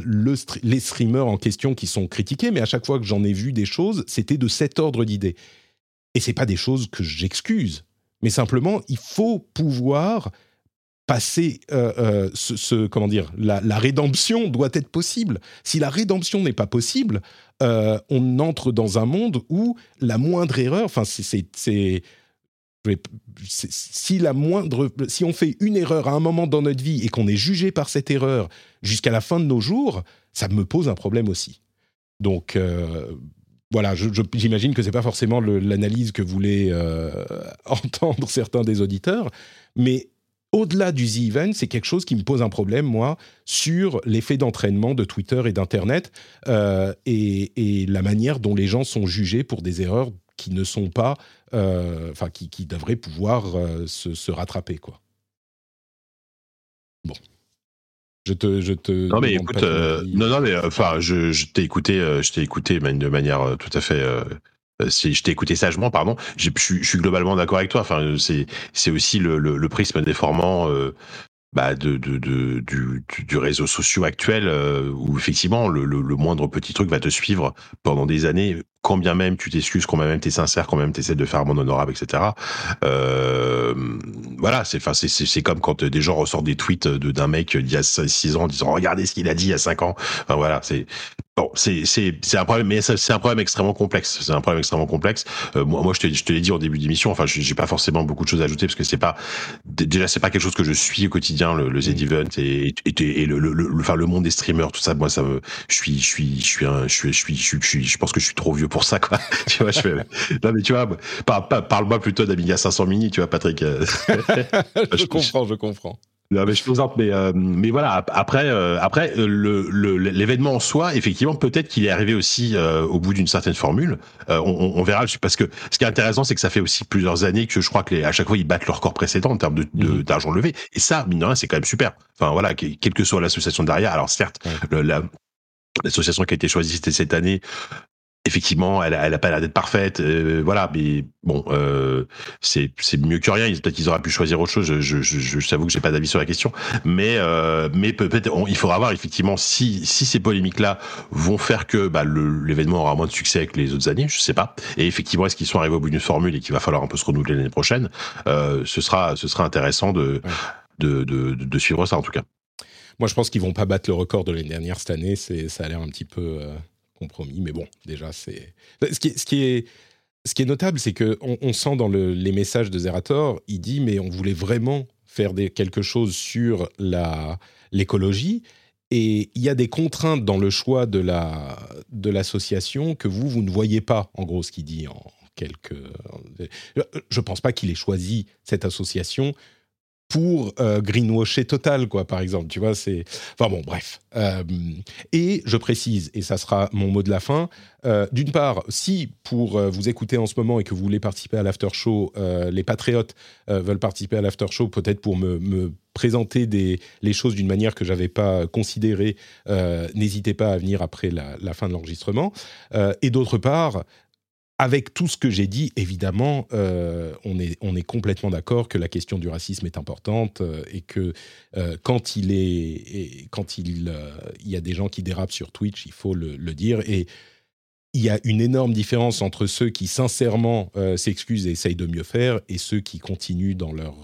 les streamers en question qui sont critiqués, mais à chaque fois que j'en ai vu des choses, c'était de cet ordre d'idées. Et c'est pas des choses que j'excuse, mais simplement, il faut pouvoir passer euh, ce, comment dire la, rédemption doit être possible. Si la rédemption n'est pas possible, on entre dans un monde où la moindre erreur, enfin c'est si la moindre, si on fait une erreur à un moment dans notre vie et qu'on est jugé par cette erreur jusqu'à la fin de nos jours, ça me pose un problème aussi. Donc, euh, voilà, j'imagine que c'est pas forcément l'analyse que voulaient entendre certains des auditeurs, mais au-delà du The Event, c'est quelque chose qui me pose un problème, moi, sur l'effet d'entraînement de Twitter et d'Internet euh, et, la manière dont les gens sont jugés pour des erreurs qui ne sont pas, euh, enfin, qui, devraient pouvoir euh, se, rattraper, quoi. Bon. Je te, je te. Non mais écoute, non non mais enfin, je, je t'ai écouté, je t'ai écouté de manière tout à fait euh, je t'ai écouté sagement, pardon. Je suis globalement d'accord avec toi. Enfin, c'est c'est aussi le, le, prisme déformant euh, bah de, de, de, du, du réseau social actuel euh, où effectivement le, le, le, moindre petit truc va te suivre pendant des années, quand bien même tu t'excuses, quand bien même tu es sincère, quand même tu essaies de faire mon honorable, etc. Euh, voilà, c'est enfin c'est comme quand des gens ressortent des tweets d'un mec d'il y a 6 ans en disant regardez ce qu'il a dit il y a 5 ans. Enfin voilà, c'est Bon, c'est c'est c'est un problème, mais c'est un problème extrêmement complexe. C'est un problème extrêmement complexe. Euh, moi, moi, je te je te l'ai dit au début d'émission. Enfin, j'ai pas forcément beaucoup de choses à ajouter parce que c'est pas déjà c'est pas quelque chose que je suis au quotidien le, le Z mm. Event et et, et le, le, le, enfin le monde des streamers tout ça. Moi, ça me je suis je suis je suis un je suis je suis je suis je pense que je suis trop vieux pour ça quoi. tu vois, je fais non mais tu vois, parle-moi plutôt d'Amiga 500 Mini, tu vois, Patrick. je comprends, je comprends. Non, mais je plaisante, mais euh, mais voilà. Après, euh, après euh, le l'événement en soi, effectivement, peut-être qu'il est arrivé aussi au bout d'une certaine formule. On, on, verra, parce que ce qui est intéressant, c'est que ça fait aussi plusieurs années que je crois que les, à chaque fois ils battent leur record précédent en termes de mhm. d'argent levé. Et ça, mine de rien, c'est quand même super. Enfin voilà, quelle que soit l'association derrière. Alors certes, la, L'association qui a été choisie c'était cette année effectivement, elle, elle a pas l'air d'être parfaite, euh, voilà. Mais bon, euh, c'est c'est mieux que rien. Peut-être qu'ils auraient pu choisir autre chose. Je je, je, je t'avoue que j'ai pas d'avis sur la question, mais euh, mais peut-être il faudra voir effectivement si si ces polémiques là vont faire que bah, l'événement aura moins de succès avec les autres années. Je sais pas. Et effectivement, est-ce qu'ils sont arrivés au bout d'une formule et qu'il va falloir un peu se renouveler l'année prochaine euh, Ce sera ce sera intéressant de, de, de de suivre ça en tout cas. Moi, je pense qu'ils vont pas battre le record de l'année dernière cette année. C'est ça a l'air un petit peu euh, compromis. Mais bon, déjà, c'est. Ce qui, est. Ce qui est notable, c'est qu'on on sent dans le, les messages de Zerator, il dit mais on voulait vraiment faire quelque chose sur l'écologie et il y a des contraintes dans le choix de la de l'association que vous vous ne voyez pas en gros ce qu'il dit en quelques je pense pas qu'il ait choisi cette association pour euh, greenwasher total, quoi, par exemple. Tu vois, c'est. Enfin bon, bref. Euh, et je précise, et ça sera mon mot de la fin. Euh, d'une part, si pour vous écouter en ce moment et que vous voulez participer à l'after show, les patriotes veulent participer à l'after show, peut-être pour me, présenter des, les choses d'une manière que j'avais pas considérée, n'hésitez pas à venir après la fin de l'enregistrement. et d'autre part, avec tout ce que j'ai dit, évidemment, euh, on, est, complètement d'accord que la question du racisme est importante euh, et que euh, quand il y a des gens qui dérapent sur Twitch, il faut le, dire. Et il y a une énorme différence entre ceux qui sincèrement s'excusent et essayent de mieux faire et ceux qui continuent dans leur,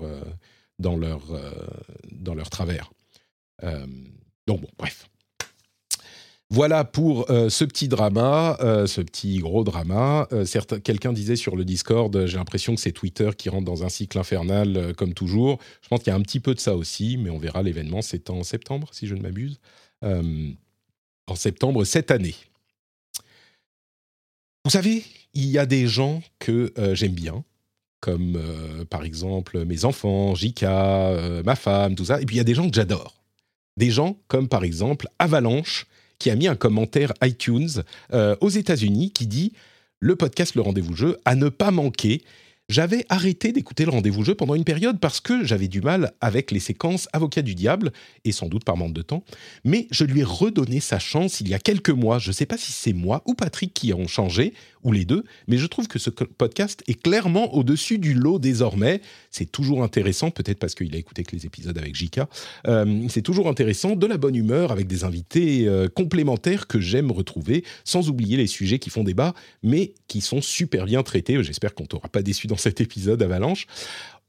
dans leur, dans leur travers. donc bon, bref. Voilà pour euh, ce petit drama, euh, ce petit gros drama. Euh, quelqu'un disait sur le Discord, j'ai l'impression que c'est Twitter qui rentre dans un cycle infernal comme toujours. Je pense qu'il y a un petit peu de ça aussi, mais on verra l'événement, c'est en septembre, si je ne m'abuse. en septembre cette année. Vous savez, il y a des gens que j'aime bien, comme par exemple mes enfants, Jika, ma femme, tout ça. Et puis il y a des gens que j'adore. Des gens comme par exemple Avalanche, qui a mis un commentaire iTunes euh, aux États-Unis qui dit le podcast Le Rendez-vous Jeu à ne pas manquer. J'avais arrêté d'écouter le rendez-vous jeu pendant une période parce que j'avais du mal avec les séquences Avocat du diable, et sans doute par manque de temps, mais je lui ai redonné sa chance il y a quelques mois. Je ne sais pas si c'est moi ou Patrick qui ont changé, ou les deux, mais je trouve que ce podcast est clairement au-dessus du lot désormais. C'est toujours intéressant, peut-être parce qu'il a écouté que les épisodes avec Jika. Euh, c'est toujours intéressant, de la bonne humeur, avec des invités euh, complémentaires que j'aime retrouver, sans oublier les sujets qui font débat, mais qui sont super bien traités. J'espère qu'on t'aura pas déçu dans cet épisode Avalanche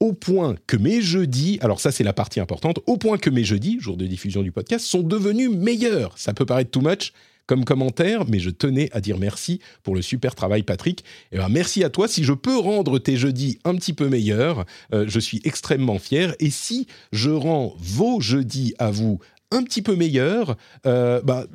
au point que mes jeudis, alors ça c'est la partie importante, au point que mes jeudis, jour de diffusion du podcast, sont devenus meilleurs. Ça peut paraître too much comme commentaire, mais je tenais à dire merci pour le super travail Patrick. Et eh ben, merci à toi. Si je peux rendre tes jeudis un petit peu meilleurs, euh, je suis extrêmement fier. Et si je rends vos jeudis à vous un petit peu meilleurs, euh, bah,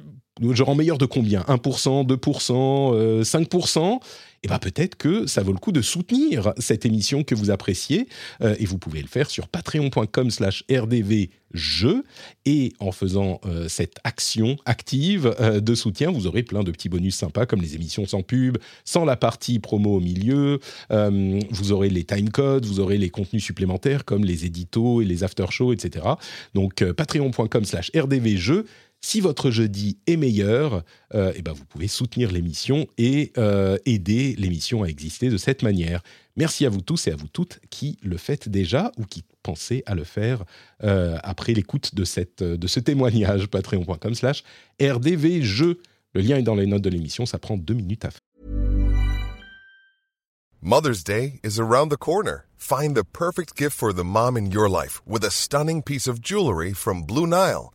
je rends meilleur de combien? 1%, 2%, 5% et bien peut-être que ça vaut le coup de soutenir cette émission que vous appréciez. Euh, et vous pouvez le faire sur patreon.com slash rdvjeux. Et en faisant euh, cette action active euh, de soutien, vous aurez plein de petits bonus sympas comme les émissions sans pub, sans la partie promo au milieu. vous aurez les timecodes, vous aurez les contenus supplémentaires comme les éditos et les after-shows, etc. Donc patreon.com slash rdvjeux si votre jeudi est meilleur, euh, eh ben vous pouvez soutenir l'émission et euh, aider l'émission à exister de cette manière. Merci à vous tous et à vous toutes qui le faites déjà ou qui pensez à le faire euh, après l'écoute de, cette, de ce témoignage. Patreon.com slash rdvjeux. Le lien est dans les notes de l'émission, ça prend deux minutes à faire. Mother's Day is around the corner. Find the perfect gift for the mom in your life with a stunning piece of jewelry from Blue Nile.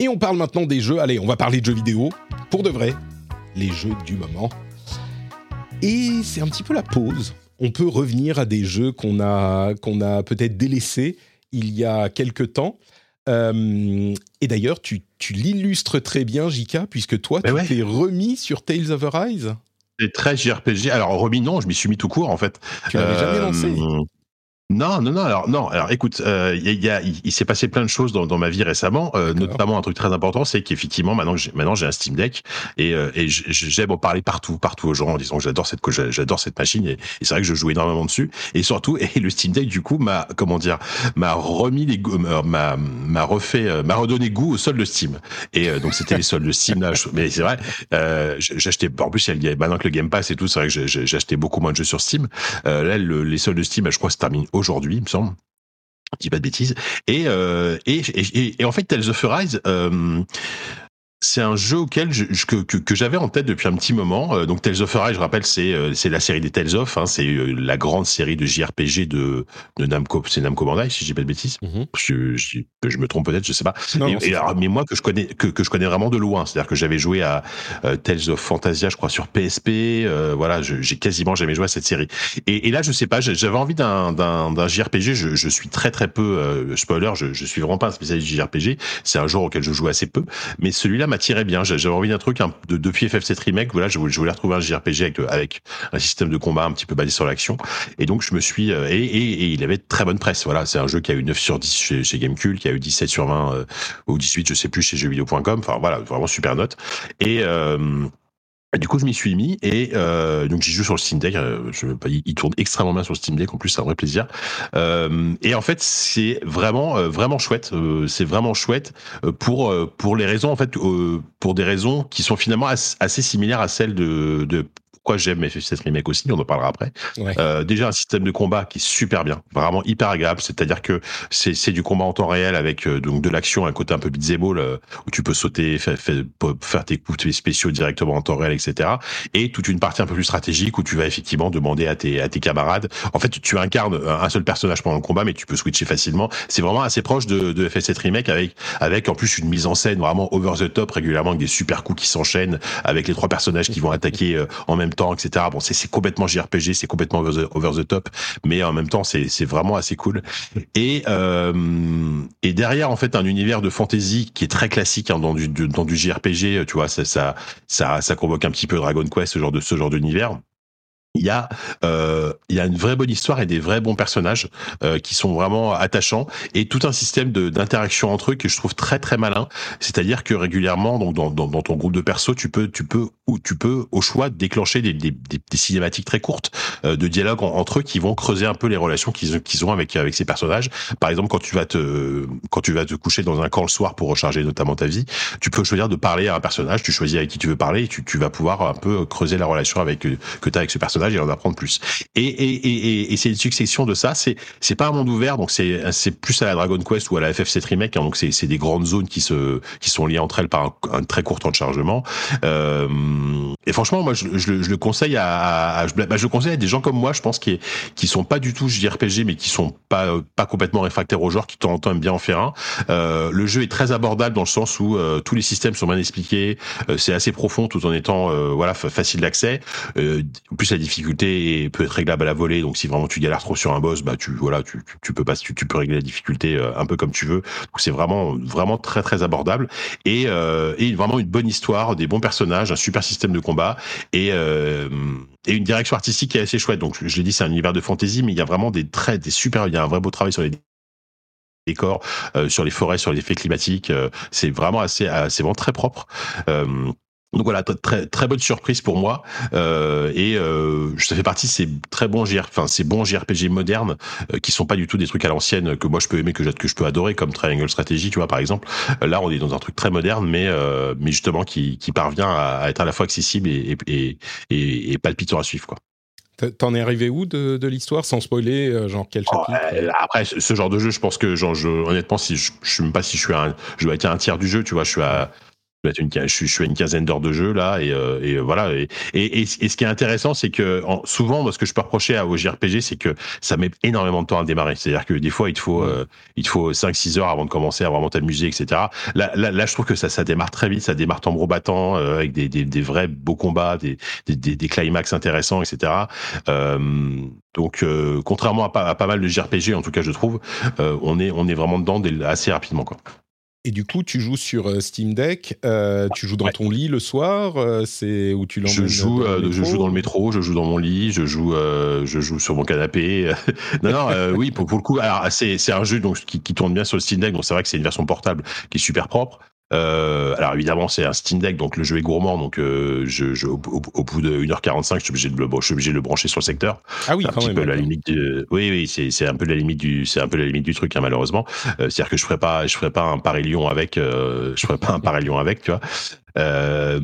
Et on parle maintenant des jeux. Allez, on va parler de jeux vidéo. Pour de vrai, les jeux du moment. Et c'est un petit peu la pause. On peut revenir à des jeux qu'on a, qu'on a peut-être délaissés il y a quelque temps. Euh, et d'ailleurs, tu, tu l'illustres très bien, Jika, puisque toi, tu t'es remis sur Tales of Arise. C'est très JRPG. Alors, remis, non, je m'y suis mis tout court, en fait. Tu l'avais jamais lancé euh, non, non, non. Alors, non. Alors, écoute, euh, il y a, il, s'est passé plein de choses dans, dans ma vie récemment. Euh, notamment un truc très important, c'est qu'effectivement, maintenant, j'ai, maintenant, j'ai un Steam Deck et, euh, et j'aime en parler partout, partout aux gens en disant que j'adore cette, que j'adore cette machine et, c'est vrai que je joue énormément dessus. Et surtout, et le Steam Deck, du coup, m'a, comment dire, m'a remis les, m'a, m'a refait, m'a redonné goût au sol de Steam. Et donc, c'était les soldes de Steam là. Mais c'est vrai, j'achetais. En plus, il y a, maintenant que le Game Pass et tout, c'est vrai que j'achetais beaucoup moins de jeux sur Steam. là, les soldes de Steam, je crois, se terminent aujourd'hui, il me semble. Je dis pas de bêtises. Et, euh, et, et, et, en fait, Tales of Arise, euh, c'est un jeu auquel je, que, que, j'avais en tête depuis un petit moment. Euh, donc Tales of Arise, je rappelle, c'est euh, c'est la série des Tales of. Hein, c'est euh, la grande série de JRPG de, de Namco. C'est Namco Bandai, si je dis pas de bêtises. Mm-hmm. je, je, je, me trompe peut-être, je sais pas. et, alors, mais moi que je connais que, que je connais vraiment de loin. C'est-à-dire que j'avais joué à Tales of Fantasia, je crois, sur PSP. voilà, j'ai quasiment jamais joué à cette série. Et, et là, je sais pas, j'avais envie d'un d'un JRPG. Je, je suis très très peu spoiler. Je, je suis vraiment pas un spécialiste de JRPG. C'est un genre auquel je joue assez peu. Mais celui-là m'attirait bien. J'avais envie d'un truc de, depuis FF7 Remake. Voilà, je, voulais retrouver un JRPG avec, avec un système de combat un petit peu basé sur l'action. Et donc, je me suis. Euh, et, et, il avait très bonne presse. Voilà, c'est un jeu qui a eu 9 sur 10 chez, chez Gamecube, qui a eu 17 sur 20 euh, ou 18, je sais plus, chez jeuxvideo.com. Enfin, voilà, vraiment super note. Et. Euh, du coup, je m'y suis mis et euh, donc j'y joue sur le Steam Deck. Euh, je, il tourne extrêmement bien sur le Steam Deck. En plus, c'est un vrai plaisir. Euh, et en fait, c'est vraiment euh, vraiment chouette. Euh, c'est vraiment chouette pour pour les raisons en fait pour des raisons qui sont finalement assez, similaires à celles de, de j'aime FF7 Remake aussi, on en parlera après. Euh, déjà un système de combat qui est super bien, vraiment hyper agréable, c'est-à-dire que c'est du combat en temps réel avec euh, donc de l'action, un côté un peu beat'em euh, où tu peux sauter, faire, faire, tes coups spéciaux directement en temps réel, etc. Et toute une partie un peu plus stratégique où tu vas effectivement demander à tes, à tes camarades. En fait, tu incarnes un seul personnage pendant le combat, mais tu peux switcher facilement. C'est vraiment assez proche de, de FF7 Remake avec avec en plus une mise en scène vraiment over the top régulièrement avec des super coups qui s'enchaînent avec les trois personnages qui vont attaquer en même temps etc. Bon, c'est complètement JRPG, c'est complètement over the, top, mais en même temps, c'est vraiment assez cool. Et euh, et derrière, en fait, un univers de fantasy qui est très classique hein, dans du dans du JRPG, tu vois, ça ça ça ça convoque un petit peu Dragon Quest, ce genre de ce genre d'univers il y a euh, il y a une vraie bonne histoire et des vrais bons personnages euh, qui sont vraiment attachants et tout un système d'interaction entre eux que je trouve très très malin c'est-à-dire que régulièrement donc dans, dans, dans, ton groupe de perso tu peux tu peux ou tu peux au choix déclencher des, des, des, des cinématiques très courtes euh, de dialogue entre eux qui vont creuser un peu les relations qu'ils qu'ils ont avec avec ces personnages par exemple quand tu vas te quand tu vas te coucher dans un camp le soir pour recharger notamment ta vie tu peux choisir de parler à un personnage tu choisis avec qui tu veux parler et tu, tu vas pouvoir un peu creuser la relation avec que tu as avec ce personnage et en apprendre plus. Et, et, et, et c'est une succession de ça. C'est c'est pas un monde ouvert, donc c'est c'est plus à la Dragon Quest ou à la FF7 remake. Hein, donc c'est c'est des grandes zones qui se qui sont liées entre elles par un, très court temps de chargement. Euh, et franchement, moi je, le conseille à, je, bah, conseille à des gens comme moi, je pense qui qui sont pas du tout JRPG, mais qui sont pas pas complètement réfractaires au genre, qui de temps bien en faire un. Euh, le jeu est très abordable dans le sens où euh, tous les systèmes sont bien expliqués. Euh, c'est assez profond tout en étant euh, voilà facile d'accès. en plus la difficulté peut être réglable à la volée. Donc si vraiment tu galères trop sur un boss, bah tu voilà, tu, peux pas, tu, peux régler la difficulté euh, un peu comme tu veux. Donc c'est vraiment vraiment très très abordable et, euh, et vraiment une bonne histoire, des bons personnages, un super système de combat et euh, et une direction artistique qui est assez chouette. Donc je l'ai dit, c'est un univers de fantasy, mais il y a vraiment des traits, des super, il y a un vrai beau travail sur les décors, euh, sur les forêts, sur les effets climatiques. Euh, c'est vraiment assez, c'est vraiment très propre. Donc voilà, très très bonne surprise pour moi euh, et euh, ça fait partie de ces très bons JR, enfin ces bons JRPG modernes euh, qui sont pas du tout des trucs à l'ancienne que moi je peux aimer que je, que je peux adorer comme Triangle Strategy, tu vois par exemple. Là, on est dans un truc très moderne, mais euh, mais justement qui, qui parvient à, à, être à la fois accessible et et, et, et palpitant à suivre quoi. T'en es arrivé où de, de l'histoire sans spoiler euh, genre quel chapitre oh, Après ce genre de jeu, je pense que genre je, honnêtement si je, sais même pas si je suis à un, je dois être à un tiers du jeu, tu vois, je suis à une, je, suis, à une quinzaine d'heures de jeu là et, euh, et voilà et, et, et, ce qui est intéressant c'est que en, souvent moi ce que je peux reprocher à, au JRPG c'est que ça met énormément de temps à démarrer. C'est-à-dire que des fois il te faut euh, il te faut 5 6 heures avant de commencer à vraiment t'amuser etc là, là, là je trouve que ça ça démarre très vite ça démarre tambour battant euh, avec des, des, des, vrais beaux combats des, des, des climax intéressants etc euh, donc euh, contrairement à pas, à pas mal de JRPG en tout cas je trouve on est on est vraiment dedans assez rapidement quoi et du coup, tu joues sur euh, Steam Deck, euh, tu joues dans ouais. ton lit le soir, euh, c'est où tu l'emmènes Je joue, euh, je joue dans le métro, je joue dans mon lit, je joue, euh, je joue sur mon canapé. non, non, euh, oui, pour, pour, le coup, alors c'est, c'est un jeu donc qui, qui, tourne bien sur le Steam Deck, donc c'est vrai que c'est une version portable qui est super propre. Euh, alors évidemment c'est un Steam Deck donc le jeu est gourmand donc euh, je, je, au, au, au, bout de 1h45 je suis obligé de le je suis obligé de le brancher sur le secteur. Ah oui, un quand petit même, peu la limite du, oui oui c'est c'est un peu la limite du c'est un peu la limite du truc hein, malheureusement. Euh, c'est-à-dire que je ferais pas je ferais pas un Paris Lyon avec euh, je ferais pas un Paris Lyon avec tu vois. Euh,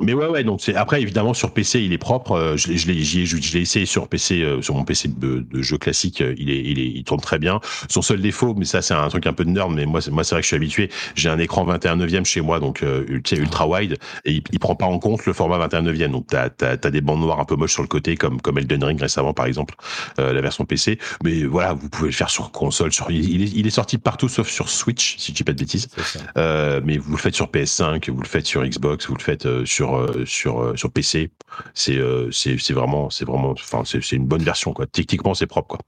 mais ouais, ouais. Donc c'est après évidemment sur PC il est propre. Euh, je l'ai, je l'ai, je l'ai essayé sur PC, euh, sur mon PC de, de, jeu classique. Euh, il est, il est, il tourne très bien. Son seul défaut, mais ça c'est un truc un peu de nerd, mais moi, c'est, moi c'est vrai que je suis habitué. J'ai un écran 21 neuvième chez moi, donc euh, ultra wide, et il, il, prend pas en compte le format 21 neuvième. Donc t'as, t'as, t'as des bandes noires un peu moches sur le côté, comme comme Elden Ring récemment par exemple, euh, la version PC. Mais voilà, vous pouvez le faire sur console. Sur, il, est, il est sorti partout sauf sur Switch, si je dis pas de bêtises. mais vous le faites sur PS5, vous le faites sur Xbox, vous le faites sur sur sur PC. C'est c'est vraiment c'est vraiment enfin c'est c'est une bonne version quoi. Techniquement c'est propre quoi.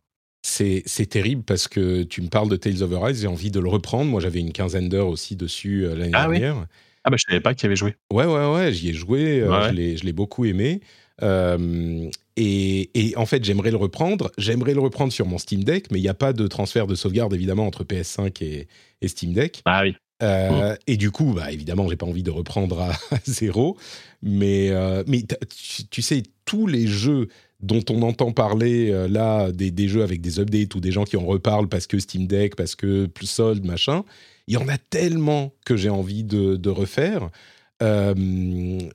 C'est, terrible parce que tu me parles de Tales of Arise, j'ai envie de le reprendre. Moi, j'avais une quinzaine d'heures aussi dessus euh, l'année ah, dernière. Oui ah bah je savais pas qu'il y avait joué. Ouais ouais ouais, j'y ai joué, euh, ouais. je l'ai beaucoup aimé. Euh, et, et, en fait, j'aimerais le reprendre. J'aimerais le reprendre sur mon Steam Deck, mais il n'y a pas de transfert de sauvegarde évidemment entre PS5 et, et Steam Deck. Ah oui. Euh, mmh. Et du coup, bah, évidemment, j'ai pas envie de reprendre à, à zéro. Mais, euh, mais tu, tu, sais, tous les jeux dont on entend parler euh, là, des, des, jeux avec des updates ou des gens qui en reparlent parce que Steam Deck, parce que plus solde, machin, il y en a tellement que j'ai envie de, de refaire.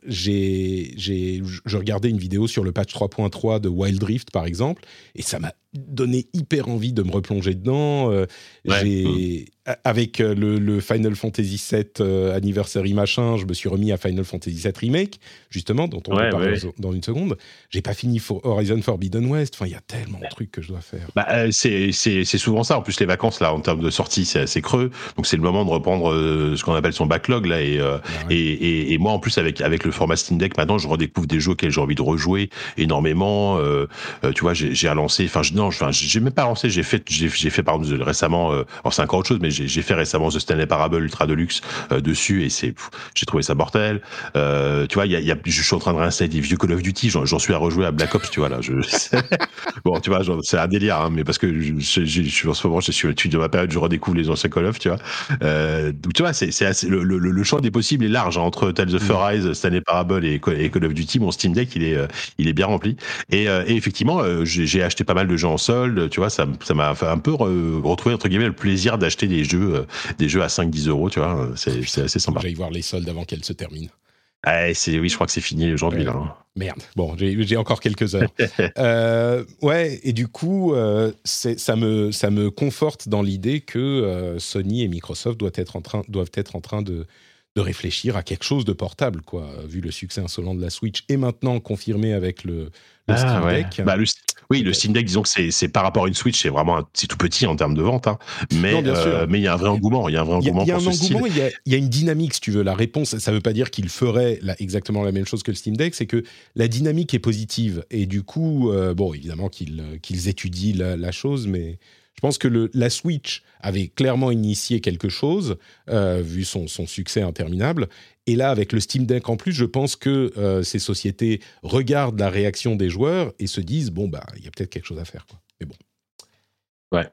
J'ai, je regardais une vidéo sur le patch 3.3 de Wild Rift, par exemple, et ça m'a donné hyper envie de me replonger dedans. Euh, ouais. J'ai, mmh. avec euh, le, le, Final Fantasy VII euh, Anniversary machin, je me suis remis à Final Fantasy VII Remake, justement, dont on ouais, va parler ouais. dans une seconde. J'ai pas fini for Horizon Forbidden West. Enfin, il y a tellement de trucs que je dois faire. Bah, euh, c'est, souvent ça. En plus, les vacances, là, en termes de sortie, c'est assez creux. Donc, c'est le moment de reprendre euh, ce qu'on appelle son backlog, là. Et, bah, et, et, et, moi, en plus, avec, avec le format Steam Deck, maintenant, je redécouvre des jeux auxquels j'ai envie de rejouer énormément. tu vois, j'ai, j'ai relancé, enfin, je, non, non, enfin, j'ai même pas lancé. J'ai fait, j'ai fait par exemple récemment. Euh, alors c'est encore autre chose, mais j'ai fait récemment The Stanley Parable Ultra Deluxe euh, dessus et c'est, j'ai trouvé ça mortel. Euh, tu vois, il y a, y a, je suis en train de réinstaller des vieux Call of Duty. J'en suis à rejouer à Black Ops. Tu vois là, je. bon, tu vois, c'est un délire, hein, mais parce que je, je, je, suis en ce moment, je suis de ma période, je redécouvre les anciens Call of. Tu vois, euh, donc tu vois, c'est, c'est le, le, le, champ des possibles est large hein, entre Tales of Arise, mm. Stanley Parable et, et, Call of Duty. Mon Steam Deck, il est, il est bien rempli. Et, et effectivement, j'ai acheté pas mal de jeux en solde, tu vois, ça m'a fait un peu retrouver entre guillemets le plaisir d'acheter des jeux, euh, des jeux à 5-10 euros, tu vois, c'est assez sympa. J'aille voir les soldes avant qu'elles se terminent. Ah, oui, je crois que c'est fini aujourd'hui. Hein. Merde. Bon, j'ai encore quelques heures. euh, ouais, et du coup, euh, ça, me, ça me conforte dans l'idée que euh, Sony et Microsoft doivent être en train, doivent être en train de, de réfléchir à quelque chose de portable, quoi, vu le succès insolent de la Switch et maintenant confirmé avec le, ah, Steam Deck. Bah, oui, le Steam Deck, disons que c'est par rapport à une Switch, c'est vraiment c'est tout petit en termes de vente, hein. mais euh, il y a un vrai engouement, il y a un vrai engouement. Il y a, un engouement, il y, a, une dynamique, si tu veux. La réponse, ça ne veut pas dire qu'il ferait exactement la même chose que le Steam Deck, c'est que la dynamique est positive et du coup, euh, bon, évidemment qu'ils qu'ils étudient la, la, chose, mais je pense que le, la Switch avait clairement initié quelque chose, euh, vu son, son, succès interminable. Et là, avec le Steam Deck en plus, je pense que euh, ces sociétés regardent la réaction des joueurs et se disent bon, bah, il y a peut-être quelque chose à faire. Quoi. Mais bon. Ouais.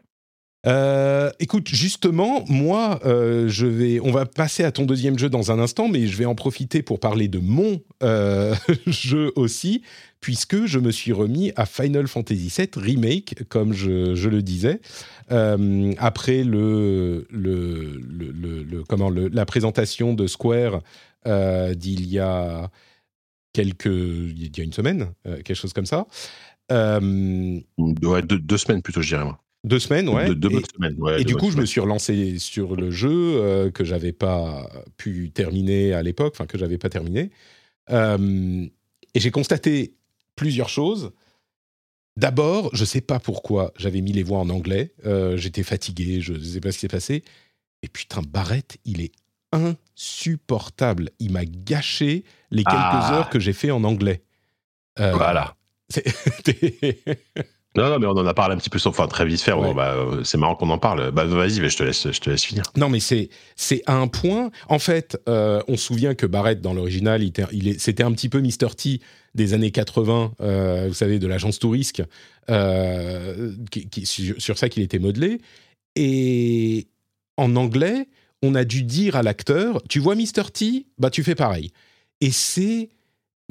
Euh, écoute, justement, moi, euh, je vais, on va passer à ton deuxième jeu dans un instant, mais je vais en profiter pour parler de mon euh, jeu aussi, puisque je me suis remis à Final Fantasy VII Remake, comme je, je le disais, après le, le, le, le comment, la présentation de Square d'il y a quelques, il y a une semaine, quelque chose comme ça. ouais, deux, deux, semaines plutôt, je dirais moi. Deux semaines, ouais. Deux, bonnes semaines, ouais. Et du coup, je me suis relancé sur le jeu euh, que j'avais pas pu terminer à l'époque, enfin que j'avais pas terminé. Euh, et j'ai constaté plusieurs choses. D'abord, je sais pas pourquoi j'avais mis les voix en anglais. Euh, j'étais fatigué, je ne sais pas ce qui s'est passé. Et putain, Barrett, il est insupportable. Il m'a gâché les quelques ah. heures que j'ai fait en anglais. voilà. Non, non, mais on en a parlé un petit peu, enfin très vite bah, euh, c'est marrant qu'on en parle. Bah, vas-y, je te laisse, je te laisse finir. Non, mais c'est c'est un point. En fait, euh, on se souvient que Barrett dans l'original, il, il c'était un petit peu Mr T des années 80. Euh, vous savez, de l'agence Tourisque, qui, qui, sur, ça qu'il était modelé. Et en anglais, on a dû dire à l'acteur, tu vois Mr T, bah tu fais pareil. Et c'est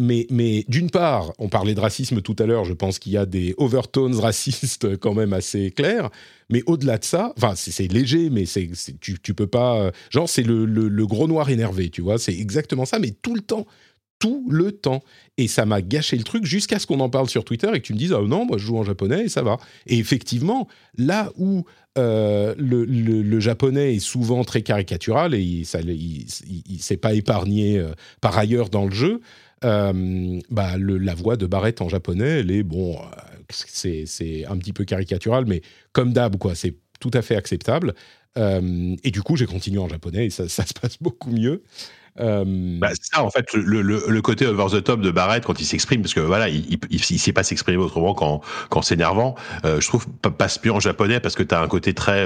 mais, mais d'une part, on parlait de racisme tout à l'heure, je pense qu'il y a des overtones racistes quand même assez clairs, mais au-delà de ça, enfin c'est léger, mais c'est tu, tu peux pas... Genre c'est le, le, gros noir énervé, tu vois, c'est exactement ça, mais tout le temps, tout le temps. Et ça m'a gâché le truc jusqu'à ce qu'on en parle sur Twitter et que tu me dises, ah non, moi je joue en japonais et ça va. Et effectivement, là où euh, le, japonais est souvent très caricatural et il, ça, s'est pas épargné euh, par ailleurs dans le jeu, euh, bah, la voix de Barrett en japonais, elle est, bon, euh, c'est un petit peu caricatural, mais comme d'hab, quoi, c'est tout à fait acceptable. Euh, et du coup, j'ai continué en japonais et ça, ça se passe beaucoup mieux. Bah, c'est ça en fait le, le, côté over the top de Barrett quand il s'exprime parce que voilà il, il, sait pas s'exprimer autrement qu'en qu'en s'énervant je trouve passe mieux en japonais parce que tu as un côté très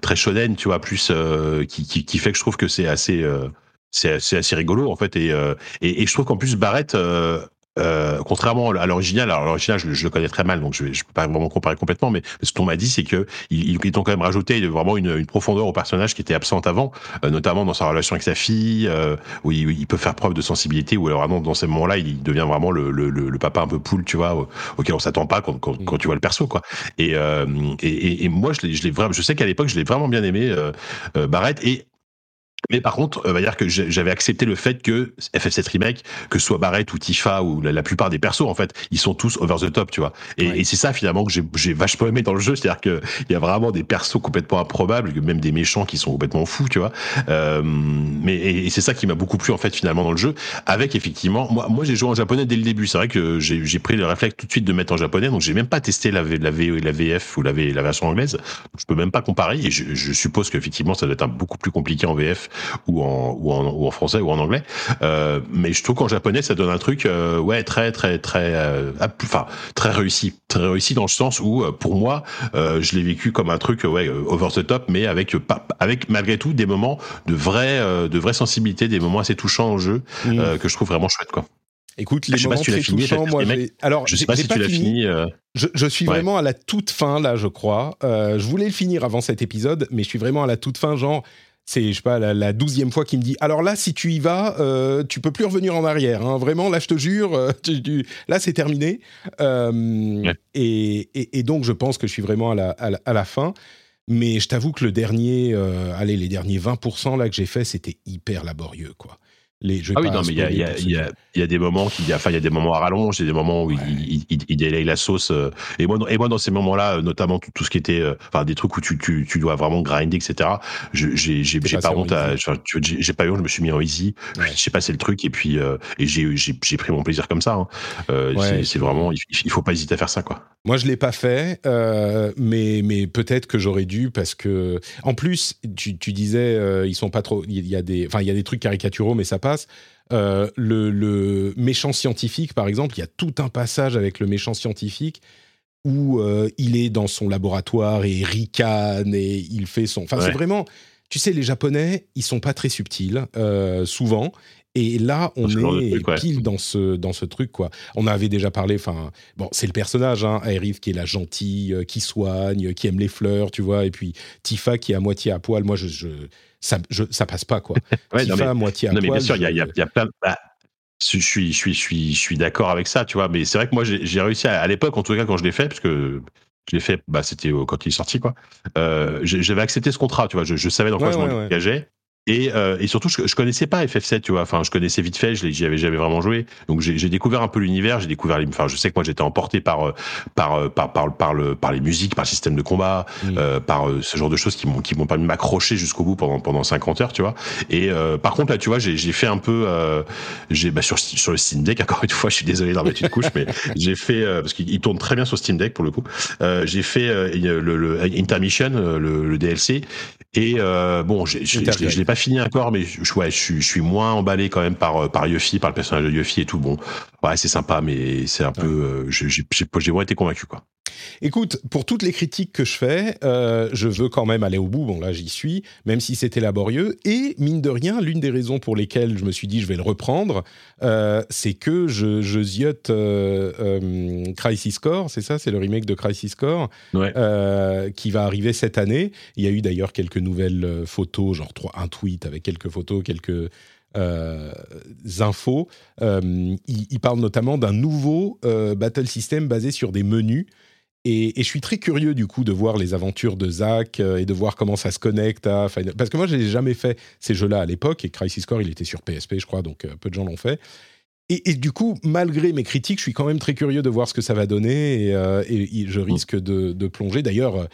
très shonen tu vois plus qui, qui, fait que je trouve que c'est assez c'est assez rigolo en fait et, euh, et, et, je trouve qu'en plus Barrett euh, euh, contrairement à l'original, alors l'original je, je, le connais très mal, donc je ne peux pas vraiment comparer complètement, mais ce qu'on m'a dit, c'est que ils, ils, ont quand même rajouté vraiment une, une, profondeur au personnage qui était absente avant, euh, notamment dans sa relation avec sa fille, euh, où il, il, peut faire preuve de sensibilité, ou alors vraiment dans ces moments-là, il devient vraiment le, le, le, papa un peu poule, tu vois, auquel on s'attend pas quand, quand, quand, tu vois le perso, quoi. Et, euh, et, et, moi, je l'ai vraiment, je sais qu'à l'époque, je l'ai vraiment bien aimé, Barrett, et mais par contre, euh, va dire que j'avais accepté le fait que FF7 Remake, que ce soit Barrett ou Tifa ou la, plupart des persos, en fait, ils sont tous over the top, tu vois. Et, et c'est ça finalement que j'ai vachement aimé dans le jeu, c'est-à-dire qu'il y a vraiment des persos complètement improbables, même des méchants qui sont complètement fous, tu vois. Euh, mais et, c'est ça qui m'a beaucoup plu en fait finalement dans le jeu, avec effectivement, moi, moi j'ai joué en japonais dès le début. C'est vrai que j'ai pris le réflexe tout de suite de mettre en japonais, donc j'ai même pas testé la, la, v, la VF ou la, v, la version anglaise. Je peux même pas comparer, et je, je suppose qu'effectivement ça doit être un beaucoup plus compliqué en VF Ou en, ou en, ou en français ou en anglais. Euh, mais je trouve qu'en japonais, ça donne un truc, euh, ouais, très, très, très, euh, enfin, très réussi. Très réussi dans le sens où, pour moi, je l'ai vécu comme un truc, ouais, over the top, mais avec, avec malgré tout des moments de vraie, de vraie sensibilité, des moments assez touchants en jeu, mmh. que je trouve vraiment chouette, quoi. Écoute, les moments très touchants, moi, alors je sais pas si tu l'as fini. Je, suis vraiment à la toute fin là, je crois. je voulais le finir avant cet épisode, mais je suis vraiment à la toute fin, genre c'est je sais pas la douzième fois qu'il me dit alors là si tu y vas euh, tu peux plus revenir en arrière hein. vraiment là je te jure euh, là c'est terminé. Euh, et, donc je pense que je suis vraiment à la, à la, fin. Mais je t'avoue que le dernier euh, allez les derniers 20% là que j'ai fait c'était hyper laborieux quoi ah oui, non, mais il y a, y, y, y a, des moments qui, enfin, il y a des moments à rallonge, il y a des moments où il, il, il, délaye la sauce. Euh, et moi, et moi, dans ces moments-là, euh, notamment tout, tout, ce qui était, euh, enfin, des trucs où tu, tu, tu dois vraiment grinder, etc. J'ai, j'ai, pas honte j'ai pas honte, je me suis mis en easy. Ouais. J'ai passé le truc et puis, euh, et j'ai, j'ai pris mon plaisir comme ça. Hein. Euh, ouais. C'est vraiment, il, faut pas hésiter à faire ça, quoi. Moi, je l'ai pas fait, euh, mais, mais peut-être que j'aurais dû parce que, en plus, tu, tu disais, ils sont pas trop, il y a des, enfin, il y a des trucs caricaturaux, mais ça passe. Euh, le, méchant scientifique, par exemple, il y a tout un passage avec le méchant scientifique où euh, il est dans son laboratoire et ricane et il fait son. Enfin, c'est vraiment. Tu sais, les Japonais, ils sont pas très subtils, euh, souvent. Et là, on est pile dans ce, dans ce truc, quoi. On avait déjà parlé, enfin, bon, c'est le personnage, hein, Aerith, qui est la gentille, qui soigne, qui aime les fleurs, tu vois, et puis Tifa, qui est à moitié à poil. Moi, je, ça, ça passe pas quoi. ouais, non, mais, à moitié à non, mais bien sûr, il y a, y, a, y a, plein. Bah, je suis, je suis, je suis, je suis d'accord avec ça, tu vois. Mais c'est vrai que moi, j'ai réussi à, à l'époque, en tout cas, quand je l'ai fait, parce que je l'ai fait, bah, c'était quand il est sorti, quoi. Euh, J'avais accepté ce contrat, tu vois. Je, je savais dans quoi je m'engageais. Et, euh, et surtout, je, je connaissais pas FF7, tu vois. Enfin, je connaissais vite fait, j'y avais jamais vraiment joué. Donc, j'ai découvert un peu l'univers. J'ai découvert, les, enfin, je sais que moi, j'étais emporté par, euh, par, euh, par, par, par, le, par les musiques, par le système de combat, euh, par euh, ce genre de choses qui m'ont, qui m'ont permis de m'accrocher jusqu'au bout pendant, pendant 50 heures, tu vois. Et par contre, là, tu vois, j'ai fait un peu, j'ai, bah, sur, sur le Steam Deck, encore une fois, je suis désolé d'en mettre une couche, mais j'ai fait, parce qu'il tourne très bien sur Steam Deck pour le coup. j'ai fait le, le, Intermission, le, le DLC, et bon, je, je l'ai pas fini encore, mais je, ouais, je, suis moins emballé quand même par euh, par Yuffie, par le personnage de Yuffie et tout. Bon, ouais, c'est sympa, mais c'est un peu, euh, j'ai vraiment été convaincu quoi. Écoute, pour toutes les critiques que je fais, euh, je veux quand même aller au bout. Bon, là, j'y suis, même si c'était laborieux. Et mine de rien, l'une des raisons pour lesquelles je me suis dit je vais le reprendre, euh, c'est que je, je ziote euh, Crisis Core, c'est ça, c'est le remake de Crisis Core, qui va arriver cette année. Il y a eu d'ailleurs quelques nouvelles photos, genre un tweet avec quelques photos, quelques infos. il, il, parle notamment d'un nouveau battle system basé sur des menus et, je suis très curieux du coup de voir les aventures de Zach euh, et de voir comment ça se connecte à Final... Parce que moi, je n'ai jamais fait ces jeux-là à l'époque et Crisis Core, il était sur PSP, je crois, donc euh, peu de gens l'ont fait. Et, du coup, malgré mes critiques, je suis quand même très curieux de voir ce que ça va donner et, euh, je risque de, plonger. D'ailleurs,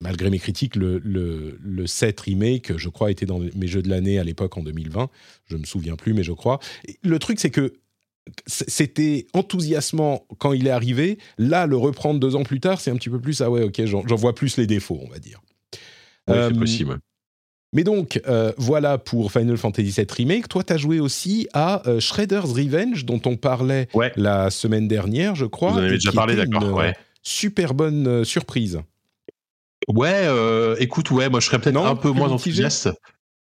malgré mes critiques, le, le, 7 remake, je crois, était dans mes jeux de l'année à l'époque en 2020. Je me souviens plus, mais je crois. le truc, c'est que c'était enthousiasmant quand il est arrivé. Là, le reprendre deux ans plus tard, c'est un petit peu plus ah ouais, ok, j'en vois plus les défauts, on va dire. Oui, c'est euh, possible. Mais donc, euh, voilà pour Final Fantasy VII Remake. Toi, tu as joué aussi à euh, Shredder's Revenge, dont on parlait la semaine dernière, je crois. Vous en avez déjà parlé, d'accord. Ouais. Super bonne surprise. Ouais, écoute, ouais, moi je serais peut-être un peu moins enthousiaste.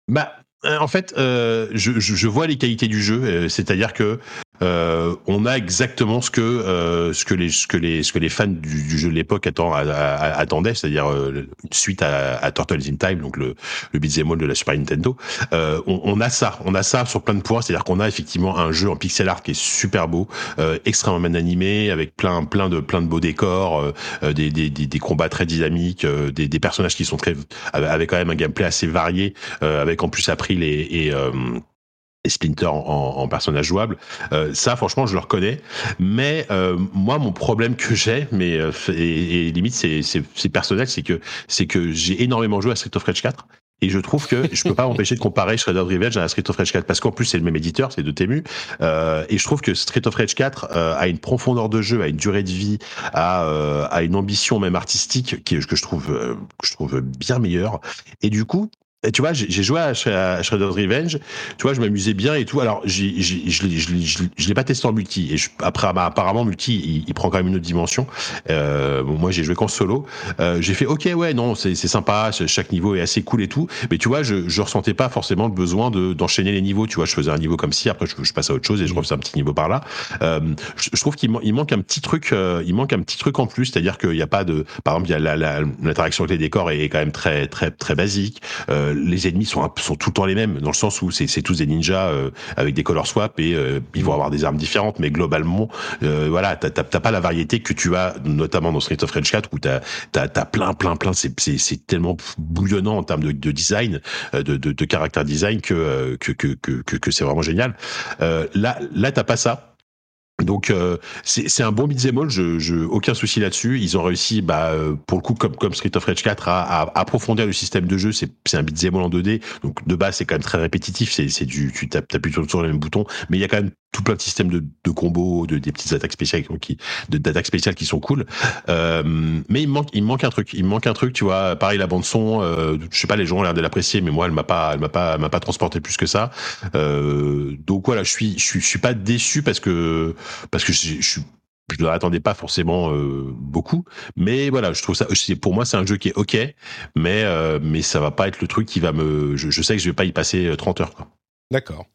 Bah, en fait, je, je, vois les qualités du jeu, c'est-à-dire que euh, on a exactement ce que euh, ce que les ce que les ce que les fans du, jeu de l'époque attendaient, c'est-à-dire euh, suite à, à, Turtles in Time, donc le le beat'em de la Super Nintendo. Euh, on, on, a ça, on a ça sur plein de points, c'est-à-dire qu'on a effectivement un jeu en pixel art qui est super beau, euh, extrêmement bien animé, avec plein plein de plein de beaux décors, des, des, des, des combats très dynamiques, des, des personnages qui sont très avec quand même un gameplay assez varié, avec en plus appris les et et Splinter en, en, personnage jouable. Euh, ça, franchement, je le reconnais. Mais euh, moi, mon problème que j'ai, mais euh, et, et, limite c'est personnel, c'est que c'est que j'ai énormément joué à Street of Rage 4 et je trouve que je peux pas m'empêcher de comparer Shredder Revenge à Street of Rage 4 parce qu'en plus c'est le même éditeur, c'est de Temu. Euh, et je trouve que Street of Rage 4 euh, a une profondeur de jeu, a une durée de vie, a, euh, a une ambition même artistique que je trouve que je trouve bien meilleure. Et du coup, tu vois, j'ai joué à, Shredder's Revenge. Tu vois, je m'amusais bien et tout. Alors, je je l'ai pas testé en multi. Et après, bah, apparemment, multi, il, prend quand même une autre dimension. Euh, moi, j'ai joué qu'en solo. Euh, j'ai fait, ok, ouais, non, c'est sympa. Chaque niveau est assez cool et tout. Mais tu vois, je, je ressentais pas forcément le besoin d'enchaîner les niveaux. Tu vois, je faisais un niveau comme si, après, je, je passe à autre chose et je refaisais un petit niveau par là. Euh, je, trouve qu'il manque un petit truc. Euh, il manque un petit truc en plus, c'est-à-dire qu'il n'y a pas de, par exemple, il l'interaction avec les décors est quand même très, très, très basique. Euh, les ennemis sont, tout le temps les mêmes, dans le sens où c'est tous des ninjas euh, avec des color swap et euh, ils vont avoir des armes différentes, mais globalement, euh, voilà, t'as pas la variété que tu as, notamment dans Street of Rage 4, où t'as as, plein, plein, plein, c'est tellement bouillonnant en termes de, de design, de, caractère design que c'est vraiment génial. là, là, t'as pas ça donc euh, c'est un bon beat'em all, je, je, aucun souci là-dessus. Ils ont réussi, bah, euh, pour le coup, comme, comme Street of Rage 4, à, à approfondir le système de jeu. C'est un beat'em all en 2D, donc de base c'est quand même très répétitif. C'est du, tu tapes, appuies sur, sur le même bouton, mais il y a quand même tout plein de systèmes de, de combos, de, des petites attaques spéciales qui, d'attaques spéciales qui sont cool. Euh, mais il manque, il manque un truc. Il manque un truc, tu vois. Pareil, la bande son. Euh, je sais pas, les gens ont l'air de l'apprécier, mais moi, elle m'a pas, elle m'a pas, m'a pas transporté plus que ça. Euh, donc voilà, je suis, je suis, je suis pas déçu parce que, parce que je, je suis je ne l'attendais pas forcément euh, beaucoup, mais voilà, je trouve ça. Pour moi, c'est un jeu qui est ok, mais euh, mais ça va pas être le truc qui va me. Je, je sais que je vais pas y passer 30 heures. D'accord.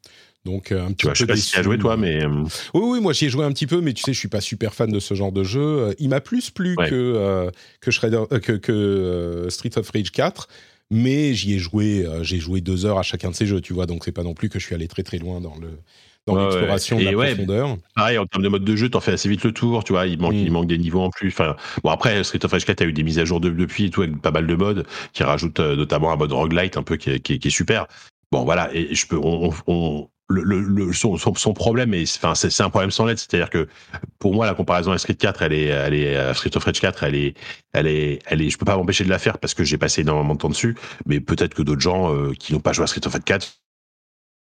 Donc euh, un petit tu vois, peu je sais pas si tu as joué toi, mais euh, oui, oui, moi j'y ai joué un petit peu, mais tu sais, je suis pas super fan de ce genre de jeu. Euh, il m'a plus plu que que Shredder, que, que Street of Rage 4, mais j'y ai joué, j'ai joué deux heures à chacun de ces jeux, tu vois. Donc c'est pas non plus que je suis allé très très loin dans le dans l'exploration de la profondeur. Pareil, en termes de mode de jeu, t'en fais assez vite le tour, tu vois, il manque, il mm. manque des niveaux en plus. Enfin, bon, après, Street of Rage 4 a eu des mises à jour depuis et tout, avec pas mal de modes, qui rajoutent notamment un mode roguelite un peu qui est, qui est, super. Bon, voilà, et je peux, on, on, le, le, son, son, problème enfin, c'est un problème sans lettre. C'est-à-dire que pour moi, la comparaison avec Street 4, elle est, elle est, euh, Street of Rage 4, elle est, elle est, elle est, je peux pas m'empêcher de la faire parce que j'ai passé énormément de temps dessus. Mais peut-être que d'autres gens euh, qui n'ont pas joué à Street of Rage 4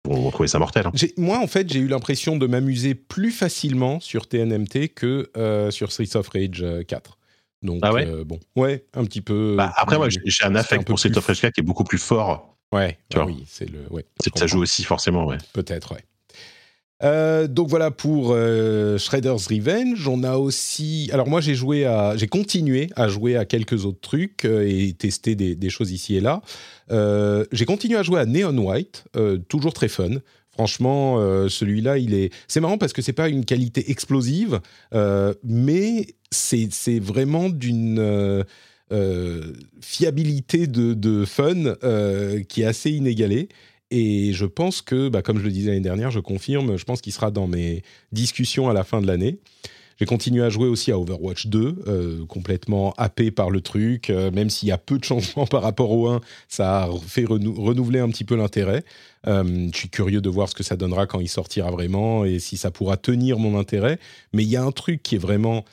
vont trouver ça mortel. Hein. Moi, en fait, j'ai eu l'impression de m'amuser plus facilement sur TNMT que euh, sur Street of Rage 4. Donc, ah ouais? bon, ouais, un petit peu. Bah, après, moi, j'ai un affect pour Street of Rage 4 qui est beaucoup plus fort Ouais, ah oui, c'est le. Ouais, ça joue aussi forcément, ouais. Peut-être, ouais. Euh, donc voilà pour euh, Shredder's Revenge. On a aussi. Alors moi j'ai joué à, j'ai continué à jouer à quelques autres trucs euh, et tester des, choses ici et là. j'ai continué à jouer à Neon White, toujours très fun. Franchement, celui-là, il est. C'est marrant parce que c'est pas une qualité explosive, mais c'est vraiment d'une fiabilité de, fun euh, qui est assez inégalée. Et je pense que, bah, comme je le disais l'année dernière, je confirme, je pense qu'il sera dans mes discussions à la fin de l'année. J'ai continué à jouer aussi à Overwatch 2, euh, complètement happé par le truc, même s'il y a peu de changements par rapport au 1, ça a fait renouveler un petit peu l'intérêt. je suis curieux de voir ce que ça donnera quand il sortira vraiment et si ça pourra tenir mon intérêt. Mais il y a un truc qui est vraiment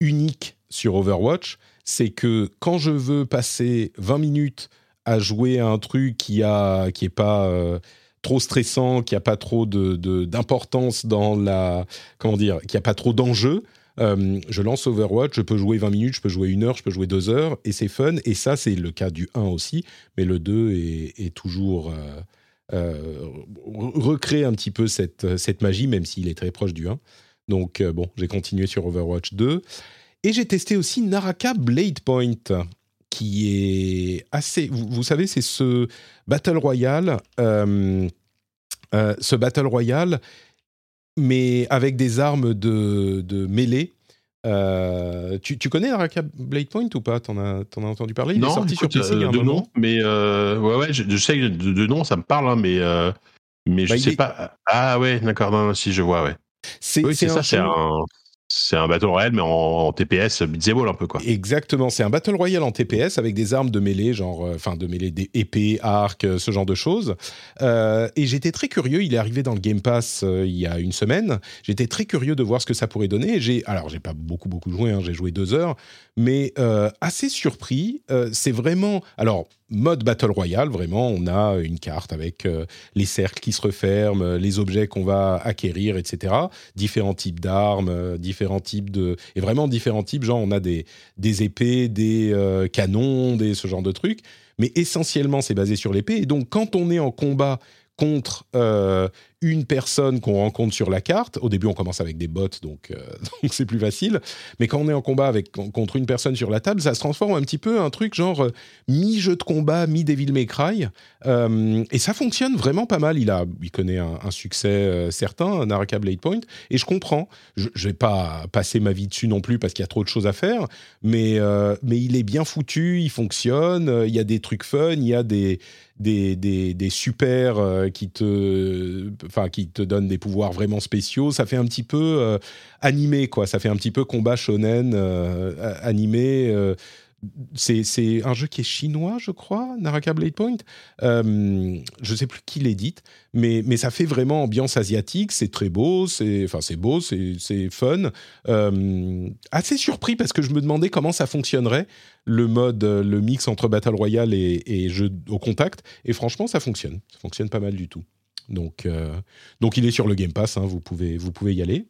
unique sur Overwatch, c'est que quand je veux passer 20 minutes à jouer à un truc qui a qui est pas euh, trop stressant, qui a pas trop de d'importance dans la comment dire, qui a pas trop d'enjeux, euh, je lance Overwatch, je peux jouer 20 minutes, je peux jouer une heure, je peux jouer deux heures, et c'est fun. Et ça, c'est le cas du 1 aussi, mais le 2 est, toujours euh, recréé un petit peu cette, cette magie, même s'il est très proche du 1. Donc bon, j'ai continué sur Overwatch 2. Et j'ai testé aussi Naraka Blade Point, qui est assez. Vous, savez, c'est ce Battle Royale. Euh, euh, ce Battle Royale, mais avec des armes de, de mêlée. Euh, tu, tu, connais Naraka Blade Point ou pas? T'en as, en as entendu parler? Il non, est sorti sur PC il y a un de nom, mais ouais, ouais, je, sais que de, nom ça me parle, hein, mais mais je bah, sais pas. Ah ouais, d'accord, si je vois, ouais. C'est oui, ça, c'est un c'est un battle royale, mais en, TPS, beat'em un peu, quoi. Exactement, c'est un battle royale en TPS avec des armes de mêlée, genre, euh, enfin, de mêlée des épées, arcs, euh, ce genre de choses. Euh, et j'étais très curieux, il est arrivé dans le Game Pass il y a une semaine. J'étais très curieux de voir ce que ça pourrait donner. J'ai, alors, j'ai pas beaucoup, beaucoup joué, hein, j'ai joué deux heures, mais assez surpris. c'est vraiment, alors, mode Battle Royale, vraiment, on a une carte avec euh, les cercles qui se referment, les objets qu'on va acquérir, etc. Différents types d'armes, euh, différents types de... Et vraiment différents types, genre on a des, des épées, des canons, des, ce genre de trucs. Mais essentiellement, c'est basé sur l'épée. Et donc, quand on est en combat contre une personne qu'on rencontre sur la carte. Au début, on commence avec des bots, donc euh, c'est plus facile. Mais quand on est en combat avec contre une personne sur la table, ça se transforme un petit peu un truc genre euh, mi jeu de combat, mi Devil May Cry, euh, et ça fonctionne vraiment pas mal. Il a, il connaît un, succès certain, Naraka Blade Point, et je comprends. Je, je vais pas passer ma vie dessus non plus parce qu'il y a trop de choses à faire, mais mais il est bien foutu, il fonctionne. Il y a des trucs fun, il y a des des, des, des super qui te enfin qui te donne des pouvoirs vraiment spéciaux. Ça fait un petit peu euh, animé, quoi. Ça fait un petit peu combat shonen euh, animé. Euh, c'est un jeu qui est chinois, je crois, Naraka Blade Point. je sais plus qui l'édite, mais, mais ça fait vraiment ambiance asiatique. C'est très beau, c'est enfin c'est beau, c'est fun. assez surpris parce que je me demandais comment ça fonctionnerait le mode, le mix entre Battle Royale et jeu au contact. Et franchement, ça fonctionne. Ça fonctionne pas mal du tout. Donc, euh, donc il est sur le Game Pass, hein, vous, pouvez, vous pouvez y aller.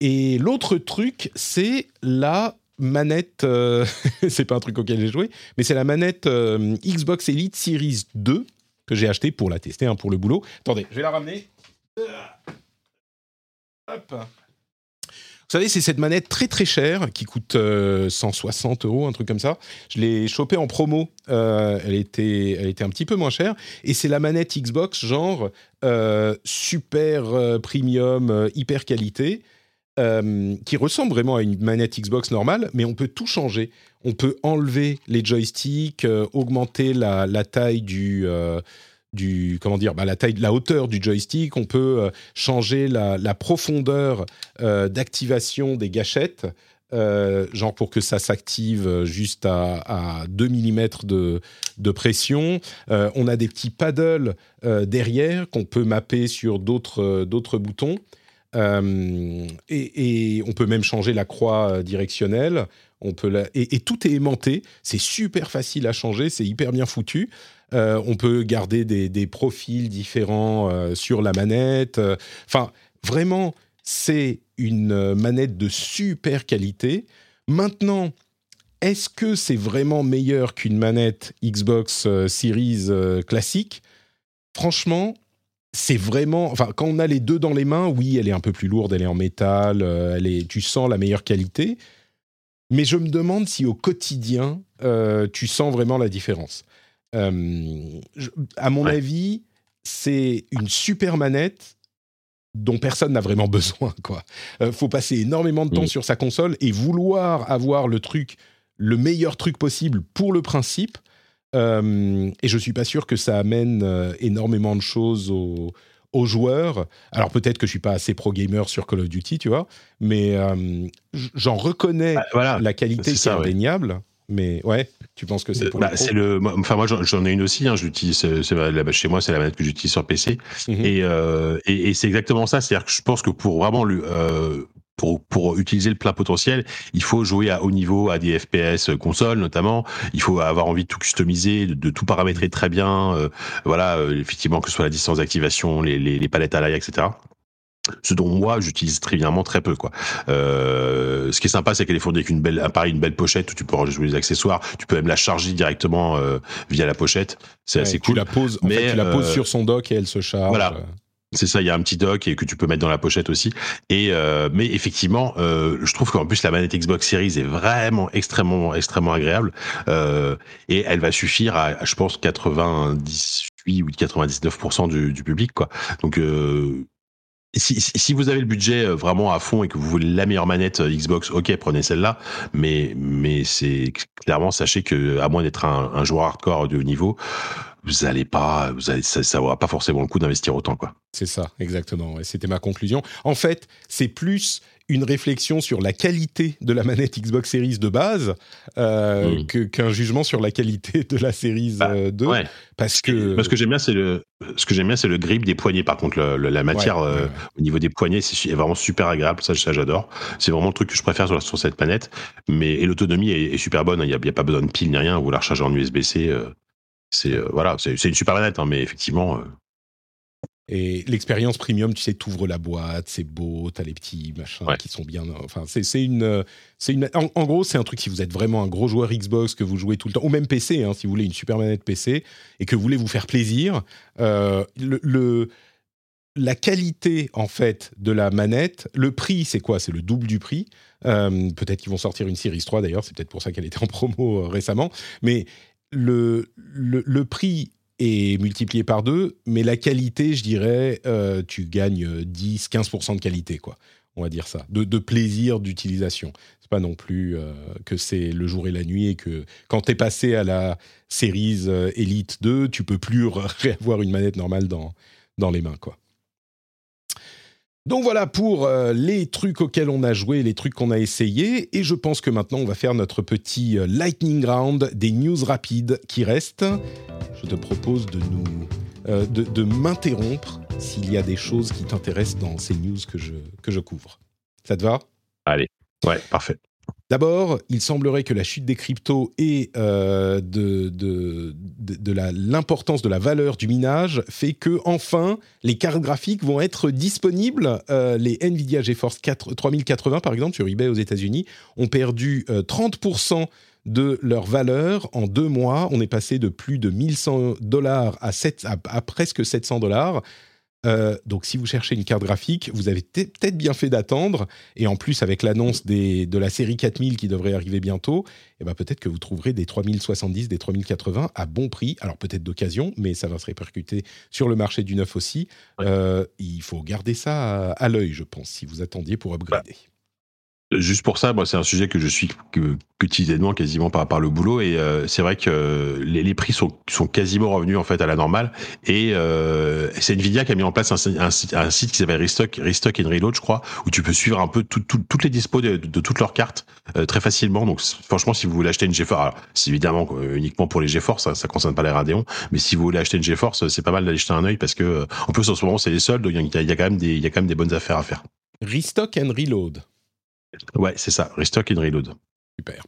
Et l'autre truc, c'est la manette, euh, c'est pas un truc auquel j'ai joué, mais c'est la manette euh, Xbox Elite Series 2 que j'ai acheté pour la tester, hein, pour le boulot. Attendez, je vais la ramener. Hop. Vous savez, c'est cette manette très très chère qui coûte 160 euh, euros, un truc comme ça. Je l'ai chopée en promo. Euh, elle, était, elle était un petit peu moins chère. Et c'est la manette Xbox, genre euh, super premium, hyper qualité. qui ressemble vraiment à une manette Xbox normale, mais on peut tout changer. On peut enlever les joysticks, augmenter la, la, taille du, du comment dire bah, la taille la hauteur du joystick on peut euh, changer la, profondeur euh, d'activation des gâchettes euh, genre pour que ça s'active juste à, 2 mm de, de pression. on a des petits paddles derrière qu'on peut mapper sur d'autres d'autres boutons. Et, et, on peut même changer la croix directionnelle. On peut et, tout est aimanté. C'est super facile à changer. C'est hyper bien foutu. Euh, on peut garder des, profils différents euh, sur la manette. Enfin, vraiment, c'est une manette de super qualité. Maintenant, est-ce que c'est vraiment meilleur qu'une manette Xbox euh, Series classique? Franchement, c'est vraiment. Enfin, quand on a les deux dans les mains, oui, elle est un peu plus lourde, elle est en métal, elle est, tu sens la meilleure qualité. Mais je me demande si au quotidien, tu sens vraiment la différence. Euh, à mon avis, c'est une super manette dont personne n'a vraiment besoin. Quoi, euh, faut passer énormément de temps sur sa console et vouloir avoir le truc, le meilleur truc possible pour le principe. Euh, et je suis pas sûr que ça amène énormément de choses aux, joueurs. Alors peut-être que je suis pas assez pro gamer sur Call of Duty, tu vois, mais j'en reconnais bah, la qualité qui est indéniable. Mais ouais, tu penses que c'est pour bah, c'est le enfin moi j'en ai une aussi hein, j'utilise chez moi c'est la manette que j'utilise sur PC mhm. euh, et, et, c'est exactement ça c'est-à-dire que je pense que pour vraiment le euh, pour, pour utiliser le plein potentiel, il faut jouer à haut niveau, à des FPS console notamment. Il faut avoir envie de tout customiser, de, tout paramétrer très bien. Euh, voilà, effectivement, que ce soit la distance d'activation, les, les, les, palettes à l'ail, etc ce dont moi j'utilise trivialement très peu quoi. Euh, ce qui est sympa c'est qu'elle est fournie avec une belle appareil une belle pochette où tu peux rajouter des accessoires, tu peux même la charger directement euh, via la pochette, c'est assez cool. Tu la poses, en fait, tu la poses euh, sur son dock et elle se charge. Voilà. C'est ça, il y a un petit dock et que tu peux mettre dans la pochette aussi. Et mais effectivement, je trouve qu'en plus la manette Xbox Series est vraiment extrêmement extrêmement agréable et elle va suffire à, je pense 98 ou 99% du, du public quoi. Donc si, si, vous avez le budget euh, vraiment à fond et que vous voulez la meilleure manette euh, Xbox, ok, prenez celle-là. Mais, mais c'est clairement, sachez que à moins d'être un, un, joueur hardcore de haut niveau, vous allez pas, vous allez, ça, ça pas forcément le coup d'investir autant, quoi. C'est ça, exactement. C'était ma conclusion. En fait, c'est plus une réflexion sur la qualité de la manette Xbox Series de base euh, hmm. qu'un jugement sur la qualité de la Series 2 bah, parce que ce que j'aime bien c'est le ce que j'aime bien c'est le grip des poignets par contre la matière au niveau des poignets c'est vraiment super agréable ça, ça j'adore c'est vraiment le truc que je préfère sur, sur cette manette mais et l'autonomie est, super bonne il n'y a, a, pas besoin de pile ni rien vous la rechargez en USB-C c'est euh, voilà, c'est une super manette, hein, mais effectivement. Euh, et l'expérience premium, tu sais, t'ouvres la boîte, c'est beau, t'as les petits machins qui sont bien. Enfin, c'est une, c'est une. En, gros, c'est un truc si vous êtes vraiment un gros joueur Xbox que vous jouez tout le temps, ou même PC, hein, si vous voulez une super manette PC et que vous voulez vous faire plaisir. Euh, le, la qualité en fait de la manette, le prix, c'est quoi? C'est le double du prix. peut-être qu'ils vont sortir une Series 3 d'ailleurs, c'est peut-être pour ça qu'elle était en promo récemment. Mais le, le, prix est multiplié par deux, mais la qualité, je dirais, euh, tu gagnes 10-15% de qualité, quoi. On va dire ça, de, plaisir d'utilisation. C'est pas non plus euh, que c'est le jour et la nuit et que quand tu es passé à la Series euh, Elite 2, tu peux plus réavoir une manette normale dans, dans les mains, quoi. Donc voilà pour euh, les trucs auxquels on a joué, les trucs qu'on a essayés. Et je pense que maintenant, on va faire notre petit euh, lightning round des news rapides qui restent. Je te propose de nous, euh, de, m'interrompre s'il y a des choses qui t'intéressent dans ces news que je, que je couvre. Ça te va? Allez, ouais, parfait. D'abord, il semblerait que la chute des cryptos et euh, de, l'importance de la valeur du minage fait que enfin les cartes graphiques vont être disponibles. Euh, les Nvidia GeForce 4, 3080 par exemple sur eBay aux États-Unis ont perdu 30% euh, de leur valeur en deux mois. On est passé de plus de 1100 dollars à, à presque 700 dollars. Euh, donc, si vous cherchez une carte graphique, vous avez peut-être bien fait d'attendre. Et en plus, avec l'annonce de la série 4000 qui devrait arriver bientôt, eh ben, peut-être que vous trouverez des 3070, des 3080 à bon prix. Alors, peut-être d'occasion, mais ça va se répercuter sur le marché du neuf aussi. Euh, il faut garder ça à, l'œil, je pense, si vous attendiez pour upgrader. Bah, Juste pour ça, moi, c'est un sujet que je suis quotidiennement, quasiment par, par le boulot, et euh, c'est vrai que les, les, prix sont, sont quasiment revenus en fait à la normale. Et euh, c'est Nvidia qui a mis en place un, site qui s'appelle Restock, Restock and Reload, je crois, où tu peux suivre un peu tout, tout, toutes les dispos de, toutes leurs cartes euh, très facilement. Donc, franchement, si vous voulez acheter une GeForce, c'est évidemment uniquement pour les GeForce, ça, ça concerne pas les Radeon, mais si vous voulez acheter une GeForce, c'est pas mal d'aller jeter un œil parce que en plus en ce moment c'est les soldes, a, il y des, il y a quand même des bonnes affaires à faire. Restock and Reload. Ouais, c'est ça, Restock and Reload. Super.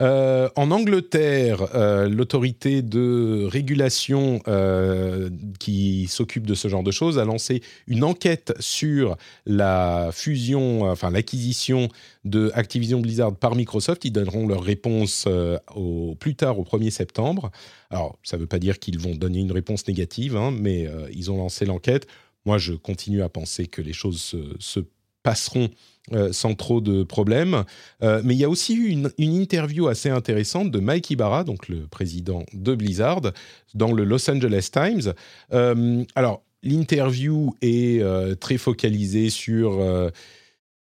Euh, en Angleterre, euh, l'autorité de régulation euh, qui s'occupe de ce genre de choses a lancé une enquête sur la fusion, enfin l'acquisition de Activision Blizzard par Microsoft. Ils donneront leur réponse au plus tard au 1er septembre. Alors, ça ne veut pas dire qu'ils vont donner une réponse négative, hein, mais ils ont lancé l'enquête. Moi, je continue à penser que les choses se, se passeront euh, sans trop de problèmes. Euh, mais il y a aussi eu une, interview assez intéressante de Mike Ibarra, donc le président de Blizzard, dans le Los Angeles Times. Euh, alors, l'interview est très focalisée sur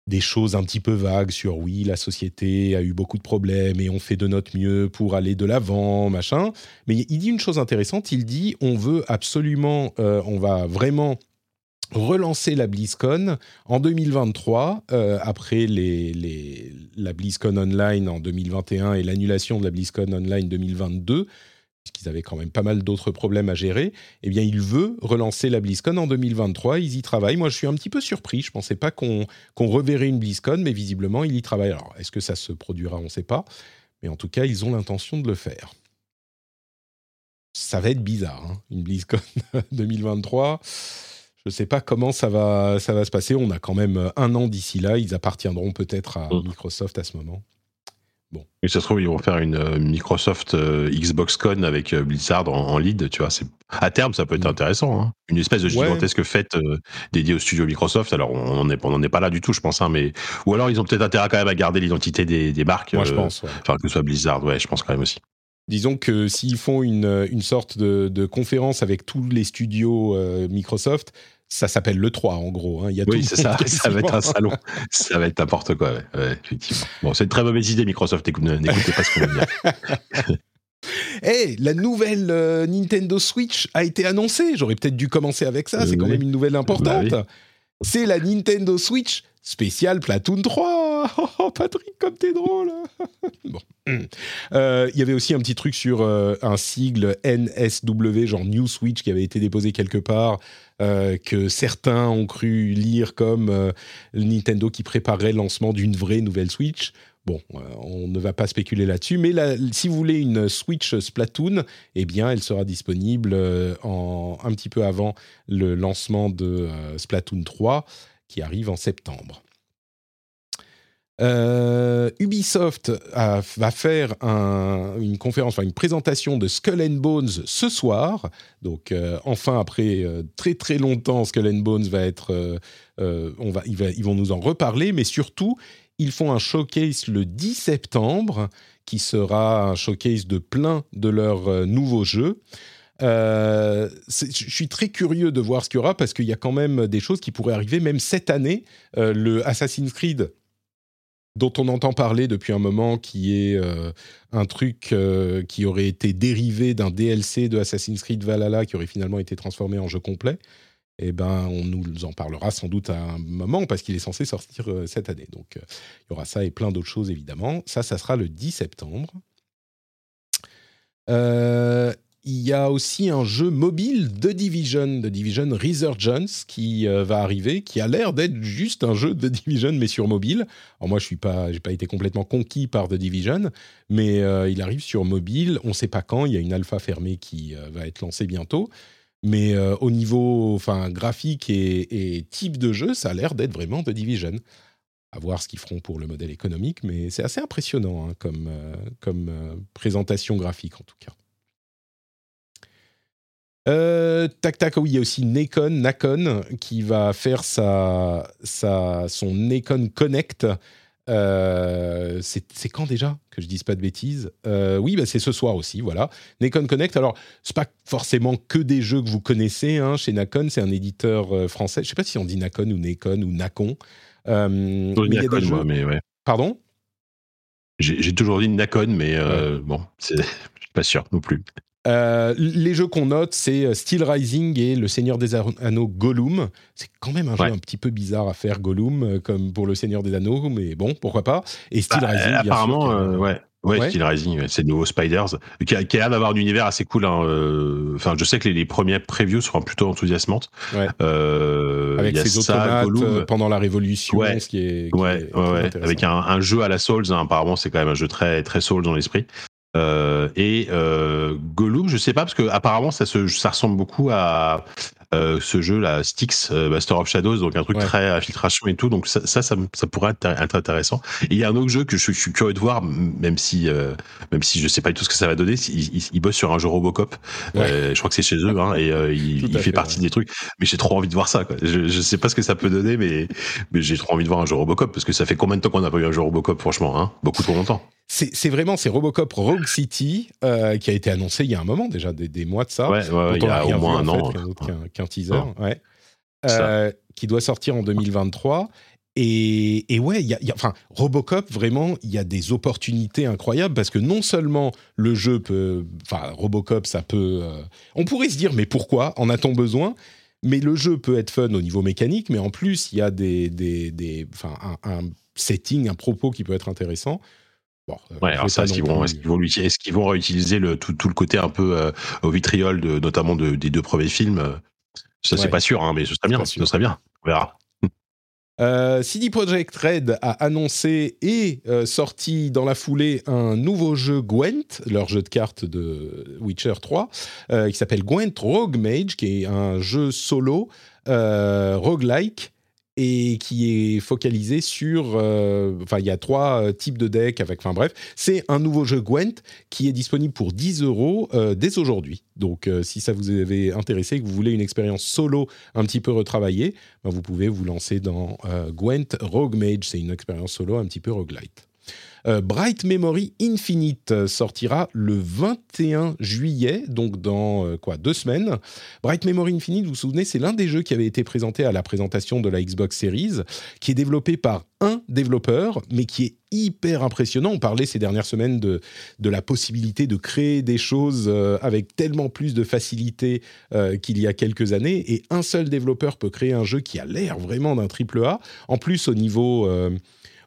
des choses un petit peu vagues sur oui, la société a eu beaucoup de problèmes et on fait de notre mieux pour aller de l'avant, machin. Mais il dit une chose intéressante, il dit on veut absolument, on va vraiment relancer la BlizzCon en 2023, euh, après la BlizzCon Online en 2021 et l'annulation de la BlizzCon Online 2022, puisqu'ils avaient quand même pas mal d'autres problèmes à gérer, eh bien, il veut relancer la BlizzCon en 2023. Ils y travaillent. Moi, je suis un petit peu surpris. Je ne pensais pas qu'on reverrait une BlizzCon, mais visiblement, il y travaille. Alors, est-ce que ça se produira? On ne sait pas. Mais en tout cas, ils ont l'intention de le faire. Ça va être bizarre, hein, une BlizzCon 2023. Je ne sais pas comment ça va, ça va se passer. On a quand même euh, un an d'ici là. Ils appartiendront peut-être à mm. Microsoft à ce moment. Bon. Et ça se trouve, ils vont faire une euh, Microsoft euh, Xbox Con avec Blizzard en, lead, tu vois. À terme, ça peut être mm. intéressant. Hein. Une espèce de gigantesque fête dédiée au studio Microsoft. Alors, on n'en est, pas là du tout, je pense. Hein, mais... Ou alors, ils ont peut-être intérêt quand même à garder l'identité des, marques. Moi, je pense. Enfin, que ce soit Blizzard, ouais, je pense quand même aussi. Disons que s'ils font une, une sorte de, de, conférence avec tous les studios Microsoft, ça s'appelle le 3 en gros. Hein. Il y a oui, c'est ça. Ça va être un salon. ça va être n'importe quoi. effectivement. Bon, c'est une très mauvaise idée, Microsoft. N'écoutez pas ce qu'on veut dire. hey, la nouvelle euh, Nintendo Switch a été annoncée. J'aurais peut-être dû commencer avec ça. C'est quand même une nouvelle importante. Bah c'est la Nintendo Switch spécial Platoon 3. Oh, Patrick, comme t'es drôle. bon. Euh, il y avait aussi un petit truc sur euh, un sigle NSW, genre New Switch, qui avait été déposé quelque part, euh, que certains ont cru lire comme Nintendo qui préparait le lancement d'une vraie nouvelle Switch. Bon, on ne va pas spéculer là-dessus, mais si vous voulez une Switch Splatoon, eh bien, elle sera disponible un petit peu avant le lancement de Splatoon 3 qui arrive en septembre. Euh, Ubisoft va faire une conférence, enfin une présentation de Skull and Bones ce soir. Donc euh, enfin après euh, très très longtemps, Skull and Bones va être, on va, ils vont nous en reparler, mais surtout ils font un showcase le 10 septembre qui sera un showcase de plein de leurs nouveaux jeux. Euh, je suis très curieux de voir ce qu'il y aura parce qu'il y a quand même des choses qui pourraient arriver, même cette année. Euh, le Assassin's Creed, dont on entend parler depuis un moment, qui est euh, un truc qui aurait été dérivé d'un DLC de Assassin's Creed Valhalla qui aurait finalement été transformé en jeu complet. Eh ben, on nous en parlera sans doute à un moment parce qu'il est censé sortir cette année. Donc, il y aura ça et plein d'autres choses évidemment. Ça, ça sera le 10 septembre. Il y a aussi un jeu mobile de Division, de Division Resurgence, qui euh, va arriver, qui a l'air d'être juste un jeu de Division, mais sur mobile. Alors moi, je suis pas, pas été complètement conquis par The Division, mais euh, il arrive sur mobile. On ne sait pas quand. Il y a une alpha fermée qui euh, va être lancée bientôt. Mais au niveau enfin, graphique et, type de jeu, ça a l'air d'être vraiment The Division. À voir ce qu'ils feront pour le modèle économique, mais c'est assez impressionnant hein, comme, comme présentation graphique en tout cas. Euh, tac tac, oui, il y a aussi Nakon, Nakon qui va faire sa, sa, son Nakon Connect. Euh, c'est quand déjà que je dise pas de bêtises? Euh, Oui, bah c'est ce soir aussi, voilà. Nakon Connect. Alors, c'est pas forcément que des jeux que vous connaissez hein, chez Nakon. C'est un éditeur français. Je sais pas si on dit Nakon ou Nakon ou Nakon. Mais il y a des jeux. mais ouais. Pardon? J'ai toujours dit Nakon, mais bon, je suis pas sûr non plus. Euh, les jeux qu'on note, c'est euh, Steel Rising et Le Seigneur des Anneaux Gollum. C'est quand même un jeu un petit peu bizarre à faire Gollum, euh, comme pour Le Seigneur des Anneaux, mais bon, pourquoi pas. Et Steel bah, Rising, apparemment, ouais. Ouais, Steel Rising, c'est le nouveau Spiders, qui a, l'air d'avoir un univers assez cool. Hein, enfin, je sais que les, premiers previews seront plutôt enthousiasmantes. Ouais. Avec ces automates pendant la Révolution, ce qui est, ouais, ouais, avec un, jeu à la Souls. Hein, apparemment, c'est quand même un jeu très très Souls dans l'esprit. Euh, et euh, Gollum, je sais pas parce que apparemment ça, se, ça ressemble beaucoup à euh, ce jeu là, Styx, Master of Shadows, donc un truc très infiltration et tout. Donc ça, ça, ça, pourrait être, intéressant. Et il y a un autre jeu que je, suis curieux de voir, même si, même si je sais pas du tout ce que ça va donner. Il, il, bosse sur un jeu Robocop. je crois que c'est chez eux, hein, et il, fait, partie des trucs. Mais j'ai trop envie de voir ça. Quoi. Je, je sais pas ce que ça peut donner, mais, mais j'ai trop envie de voir un jeu Robocop parce que ça fait combien de temps qu'on n'a pas eu un jeu Robocop, franchement, hein? Beaucoup trop longtemps c'est vraiment c'est Robocop Rogue City euh, qui a été annoncé il y a un moment déjà des, mois de ça. Ouais, il y a au moins un an. Qu'un teaser, ouais. Euh, qui doit sortir en 2023. Et, et ouais, y a, enfin, Robocop, vraiment, il y a des opportunités incroyables parce que non seulement le jeu peut. Enfin, Robocop, ça peut. Euh, on pourrait se dire, mais pourquoi En a-t-on besoin? Mais le jeu peut être fun au niveau mécanique, mais en plus, il y a des, des, des un, un, setting, un propos qui peut être intéressant. Bon, euh, ouais, alors ça, est-ce qu'ils vont, est vont, est qu'ils vont réutiliser le, tout, tout, le côté un peu euh, au vitriol, de, notamment de, des deux premiers films euh, Ça, c'est pas sûr, hein, mais ce serait bien. Ce serait bien. On verra. Euh, CD Projekt Red a annoncé et sorti dans la foulée un nouveau jeu Gwent, leur jeu de cartes de Witcher 3, qui s'appelle Gwent Rogue Mage, qui est un jeu solo roguelike et qui est focalisé sur. Euh, enfin, il y a trois euh, types de decks avec. Enfin, bref, c'est un nouveau jeu Gwent qui est disponible pour 10 euros euh, dès aujourd'hui. Donc, si ça vous avait intéressé, que vous voulez une expérience solo un petit peu retravaillée, ben, vous pouvez vous lancer dans Gwent Rogue Mage. C'est une expérience solo un petit peu roguelite. Bright Memory Infinite sortira le 21 juillet, donc dans quoi deux semaines. Bright Memory Infinite, vous vous souvenez, c'est l'un des jeux qui avait été présenté à la présentation de la Xbox Series, qui est développé par un développeur, mais qui est hyper impressionnant. On parlait ces dernières semaines de, de la possibilité de créer des choses euh, avec tellement plus de facilité euh, qu'il y a quelques années. Et un seul développeur peut créer un jeu qui a l'air vraiment d'un triple A. En plus, au niveau... Euh,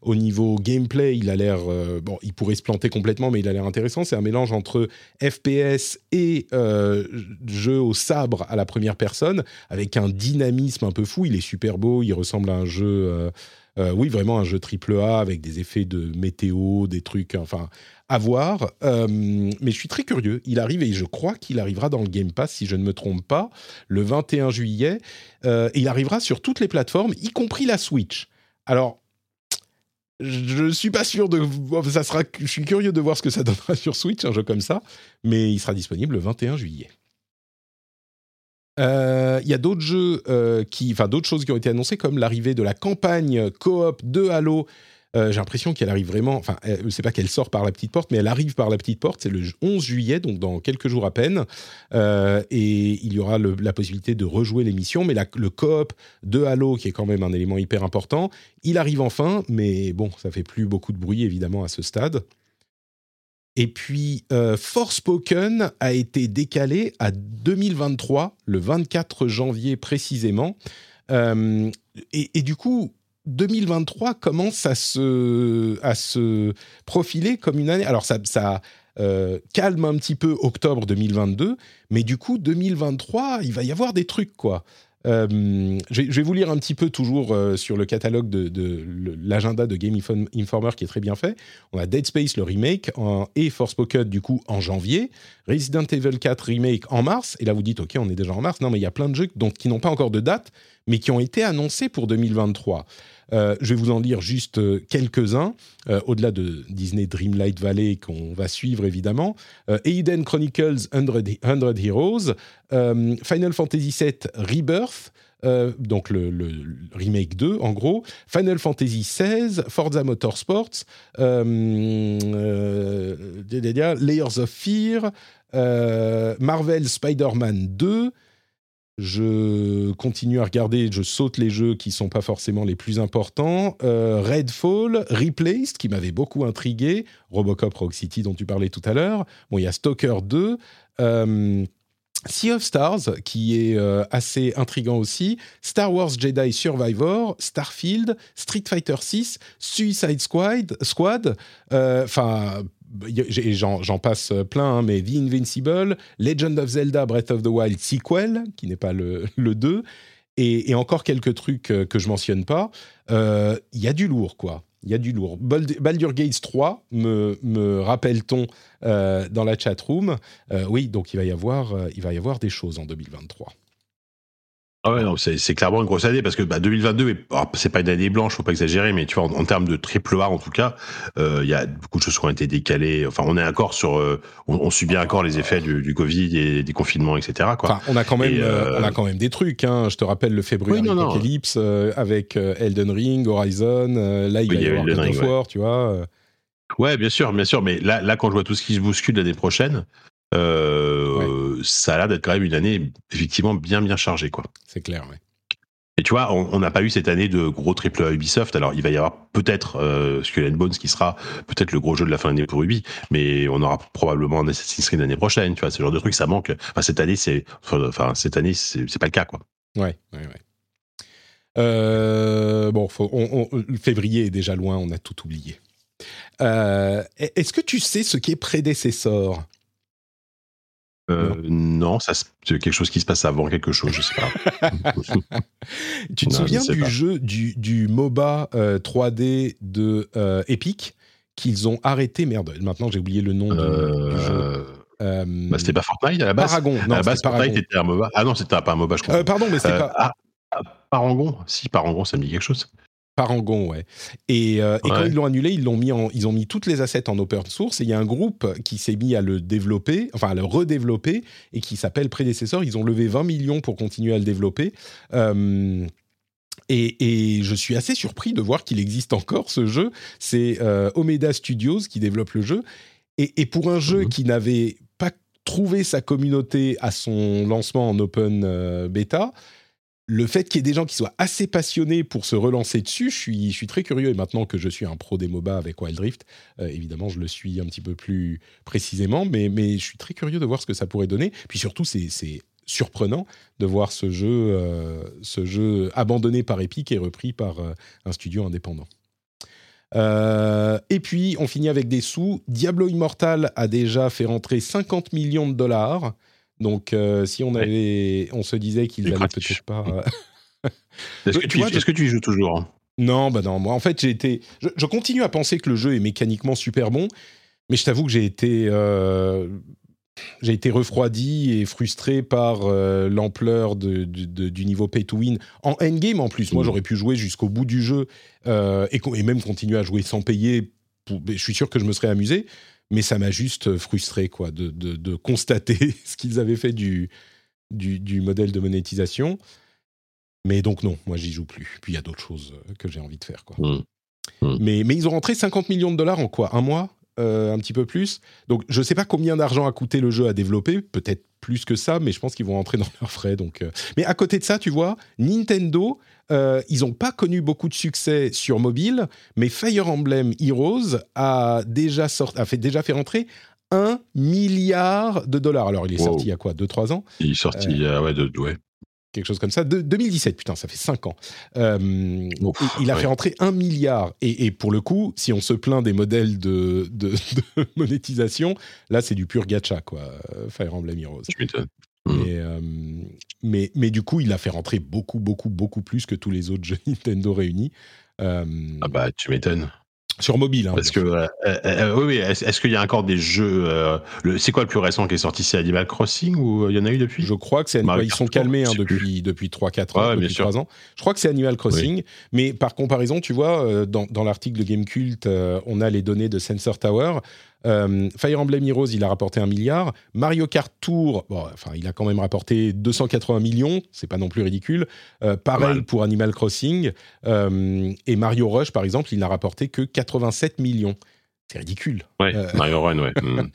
au niveau gameplay, il a l'air bon, il pourrait se planter complètement, mais il a l'air intéressant. C'est un mélange entre FPS et jeu au sabre à la première personne, avec un dynamisme un peu fou. Il est super beau, il ressemble à un jeu euh, oui, vraiment un jeu triple A avec des effets de météo, des trucs, enfin, à voir. Euh, mais je suis très curieux. Il arrive et je crois qu'il arrivera dans le Game Pass, si je ne me trompe pas, le 21 juillet. Euh, et il arrivera sur toutes les plateformes, y compris la Switch. Alors, je suis pas sûr de. Ça sera, je suis curieux de voir ce que ça donnera sur Switch, un jeu comme ça. Mais il sera disponible le 21 juillet. Euh, il y a d'autres jeux euh, qui, enfin d'autres choses qui ont été annoncées comme l'arrivée de la campagne coop de Halo. Euh, j'ai l'impression qu'elle arrive vraiment. Enfin, je sais pas qu'elle sort par la petite porte, mais elle arrive par la petite porte. C'est le 11 juillet, donc dans quelques jours à peine. et il y aura la possibilité de rejouer l'émission. Mais le coop de Halo, qui est quand même un élément hyper important, il arrive enfin. Mais bon, ça fait plus beaucoup de bruit évidemment à ce stade. Et puis, euh, Forspoken a été décalé à 2023, le 24 janvier précisément. Euh, et, du coup, 2023 commence à se, à se profiler comme une année. Alors, ça, ça euh, calme un petit peu octobre 2022, mais du coup, 2023, il va y avoir des trucs, quoi. Euh, je, vais, vous lire un petit peu toujours euh, sur le catalogue de, l'agenda de Game Informer qui est très bien fait. On a Dead Space, le remake, en, et Forspoken, du coup, en janvier. Resident Evil 4 remake en mars. Et là, vous dites, OK, on est déjà en mars. Non, mais il y a plein de jeux donc, qui n'ont pas encore de date, mais qui ont été annoncés pour 2023. Euh, je vais vous en lire juste euh, quelques-uns, euh, au-delà de Disney Dreamlight Valley qu'on va suivre évidemment. Aiden Chronicles 100, Heroes, Final Fantasy VII Rebirth, donc le, remake 2 en gros, Final Fantasy XVI, Forza Motorsports, Layers of Fear, Marvel Spider-Man 2, je continue à regarder, je saute les jeux qui sont pas forcément les plus importants. Euh, Redfall, Replaced, qui m'avait beaucoup intrigué. Robocop Rock City, dont tu parlais tout à l'heure. Bon, il y a Stalker 2. Euh, sea of Stars, qui est euh, assez intrigant aussi, Star Wars Jedi Survivor, Starfield, Street Fighter 6, Suicide Squad, Squad, enfin j'en passe plein, hein, mais The Invincible, Legend of Zelda Breath of the Wild sequel, qui n'est pas le, le 2, et, encore quelques trucs euh, que je mentionne pas. Euh, il y a du lourd, quoi. Il y a du lourd. Baldur Gates 3, me, me rappelle-t-on euh, dans la chat room. oui, donc il va, y avoir, il va y avoir des choses en 2023. Ah ouais, non, c'est clairement une grosse année parce que bah, 2022, c'est pas une année blanche, faut pas exagérer, mais tu vois, en, termes de triple A en tout cas, euh, il y a beaucoup de choses qui ont été décalées. Enfin, on est encore sur, euh, on, subit encore les effets du, du, Covid et des confinements, etc. Quoi. Enfin, on a quand même, euh, on a quand même des trucs. Hein. Je te rappelle le février oui, Apocalypse avec Elden Ring, Horizon. là, il y a God of War, tu vois. Ouais, bien sûr, bien sûr. Mais là, là, quand je vois tout ce qui se bouscule l'année prochaine, euh, ça a l'air d'être quand même une année effectivement bien bien chargée quoi. C'est clair, oui. Et tu vois, on n'a pas eu cette année de gros triple A Ubisoft. Alors, il va y avoir peut-être euh, Skull and Bones qui sera peut-être le gros jeu de la fin d'année pour Ubi, mais on aura probablement un Assassin's Creed l'année prochaine. Tu vois, ce genre de truc, ça manque. Enfin, cette année, c'est, enfin, cette année, c'est pas le cas, quoi. Ouais, ouais, ouais. Euh, bon, faut, on, février est déjà loin, on a tout oublié. Euh, est-ce que tu sais ce qui est prédécesseur? Euh, non, ça c'est quelque chose qui se passe avant quelque chose, je sais pas. tu te souviens du jeu du, du MOBA 3D euh, de euh, Epic qu'ils ont arrêté Merde, maintenant j'ai oublié le nom du, jeu. Bah, c'était pas Fortnite à la base. Paragon. Non, à la base, Fortnite était un MOBA. Ah non, c'était pas un MOBA, je crois. pardon, mais c'était pas. Ah, Parangon. Si, Parangon, ça me dit quelque chose. Parangon, ouais. Et, euh, quand ils l'ont annulé, ils l'ont mis en, ils ont mis toutes les assets en open source. Et il y a un groupe qui s'est mis à le développer, enfin à le redévelopper, et qui s'appelle Prédécesseur. Ils ont levé 20 millions pour continuer à le développer. Euh, Et, je suis assez surpris de voir qu'il existe encore ce jeu. C'est Omeda Studios qui développe le jeu. Et, pour un jeu mhm. qui n'avait pas trouvé sa communauté à son lancement en open beta, le fait qu'il y ait des gens qui soient assez passionnés pour se relancer dessus, je suis, très curieux. Et maintenant que je suis un pro des MOBA avec Wild Rift, euh, évidemment, je le suis un petit peu plus précisément, mais, je suis très curieux de voir ce que ça pourrait donner. Puis surtout, c'est surprenant de voir ce jeu, euh, ce jeu abandonné par Epic et repris par euh, un studio indépendant. et puis, on finit avec des sous. Diablo Immortal a déjà fait rentrer 50 millions de dollars. Donc, euh, si on avait, on se disait qu'ils allaient peut-être pas. Euh, est-ce que, tu, est que tu y joues toujours Non, bah non. Moi, en fait, j'ai été. Je, continue à penser que le jeu est mécaniquement super bon, mais je t'avoue que j'ai été. Euh, j'ai été refroidi et frustré par l'ampleur de, du niveau pay to win en endgame en plus. Moi, mmh. j'aurais pu jouer jusqu'au bout du jeu et, et, même continuer à jouer sans payer. je suis sûr que je me serais amusé mais ça m'a juste frustré quoi, de, de, constater ce qu'ils avaient fait du, du, du, modèle de monétisation. Mais donc non, moi j'y joue plus. Puis il y a d'autres choses que j'ai envie de faire. Quoi. Mmh. Mmh. Mais, mais ils ont rentré 50 millions de dollars en quoi? Un mois? Euh, Un petit peu plus? Donc je ne sais pas combien d'argent a coûté le jeu à développer, peut-être plus que ça, mais je pense qu'ils vont rentrer dans leurs frais. Donc, euh. Mais à côté de ça, tu vois, Nintendo, euh, ils n'ont pas connu beaucoup de succès sur mobile, mais Fire Emblem Heroes a déjà, a fait, déjà fait rentrer un milliard de dollars. Alors, il est sorti il y a quoi 2-3 ans? Il est sorti il y a ouais, de, ouais, quelque chose comme ça. De, 2017, putain, ça fait 5 ans. Euh, il a fait rentrer un milliard. Et, pour le coup, si on se plaint des modèles de, de, monétisation, là, c'est du pur gacha, quoi, Fire Emblem Heroes. Hmm. Euh, mais, mais, du coup, il a fait rentrer beaucoup, beaucoup, beaucoup plus que tous les autres jeux Nintendo réunis. Euh, ah bah, tu m'étonnes. Sur mobile, hein, Parce que euh, euh, oui, Est-ce, qu'il y a encore des jeux C'est quoi le plus récent qui est sorti? C'est Animal Crossing ou il y en a eu depuis? Je crois que c'est Animal. Ils sont calmés hein, depuis depuis trois quatre ans, depuis 3 ans. Je crois que c'est Animal Crossing. Mais par comparaison, tu vois, dans, dans l'article de Gamecult, on a les données de Sensor Tower. Euh, Fire Emblem Heroes, il a rapporté un milliard. Mario Kart Tour, bon, enfin, il a quand même rapporté 280 millions, c'est pas non plus ridicule. Euh, pareil pour Animal Crossing. Euh, et Mario Rush, par exemple, il n'a rapporté que 87 millions. C'est ridicule. Ouais, Mario Run, ouais. Hmm.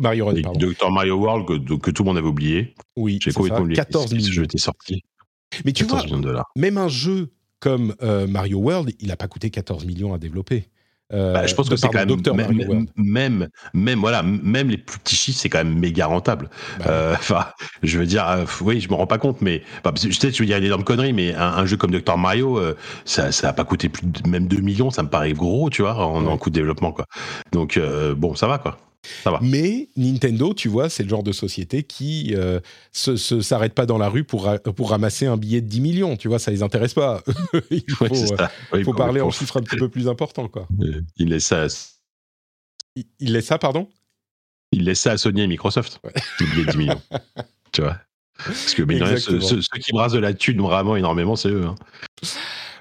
Mario Run, pardon. Docteur Mario World, que, tout le monde avait oublié. Oui, c'est ça. 14 millions. Ce jeu était sorti. Mais tu vois, même un jeu comme Mario World, il n'a pas coûté 14 millions à développer. Euh, bah, je pense que c'est quand même même, même, voilà même les plus petits chiffres c'est quand même méga rentable. Bah euh, enfin je veux dire euh, oui je me rends pas compte mais je sais je veux dire une énorme connerie mais un, jeu comme Dr Mario ça ça a pas coûté plus de, même 2 millions ça me paraît gros tu vois en, en coût de développement quoi. Donc bon ça va quoi. Mais Nintendo, tu vois, c'est le genre de société qui euh, se, s'arrête pas dans la rue pour, pour ramasser un billet de 10 millions. Tu vois, ça les intéresse pas. il faut, euh, faut parler en chiffres un petit peu plus importants. Quoi. Il laisse ça. À... Il, laisse ça, pardon? Il laisse ça à Sony et Microsoft. Le billet de 10 millions. tu vois? Parce que ceux, qui brassent de la thune vraiment énormément, c'est eux. Hein.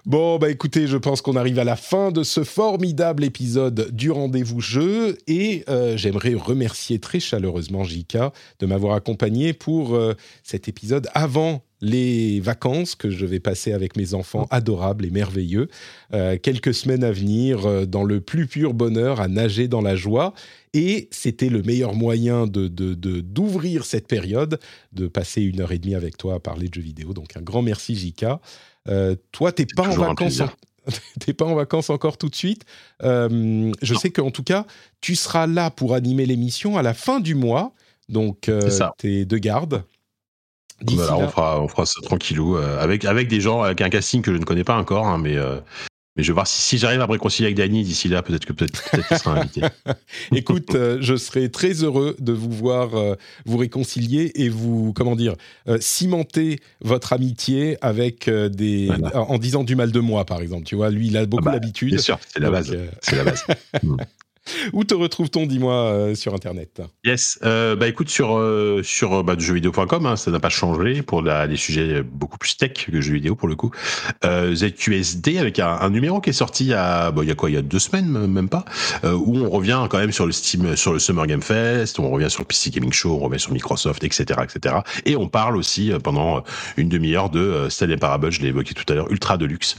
Bon, bah écoutez, je pense qu'on arrive à la fin de ce formidable épisode du rendez-vous jeu et euh, j'aimerais remercier très chaleureusement Jika de m'avoir accompagné pour euh, cet épisode avant les vacances que je vais passer avec mes enfants adorables et merveilleux. Euh, quelques semaines à venir dans le plus pur bonheur, à nager dans la joie. Et c'était le meilleur moyen de, d'ouvrir cette période, de passer une heure et demie avec toi à parler de jeux vidéo. Donc un grand merci Jika. Euh, toi, t'es pas en vacances. t'es pas en vacances encore tout de suite. Euh, je sais qu'en tout cas, tu seras là pour animer l'émission à la fin du mois. Donc, euh, t'es de garde. Voilà, on, fera, on fera ça tranquillou avec, avec des gens, avec un casting que je ne connais pas encore, hein, mais mais je vais voir si, j'arrive à me réconcilier avec Dany d'ici là, peut-être que peut-être peut sera invité. Écoute, euh, je serai très heureux de vous voir euh, vous réconcilier et vous, comment dire, euh, cimenter votre amitié avec des, en disant du mal de moi, par exemple. Tu vois, lui, il a beaucoup ah bah, d'habitude. Bien sûr, c'est la base. C'est la base. Où te retrouve-t-on, dis-moi, euh, sur Internet? Yes, euh, bah écoute, sur, euh, sur bah, jeuxvideo.com, hein, ça n'a pas changé pour la, des sujets beaucoup plus tech que jeux vidéo pour le coup. ZQSD avec un, numéro qui est sorti il y a, bah, il y a quoi, il y a deux semaines, même pas, où on revient quand même sur le Steam, sur le Summer Game Fest, on revient sur le PC Gaming Show, on revient sur Microsoft, etc., etc. Et on parle aussi pendant une demi-heure de Stanley Parable, je l'ai évoqué tout à l'heure, Ultra Deluxe,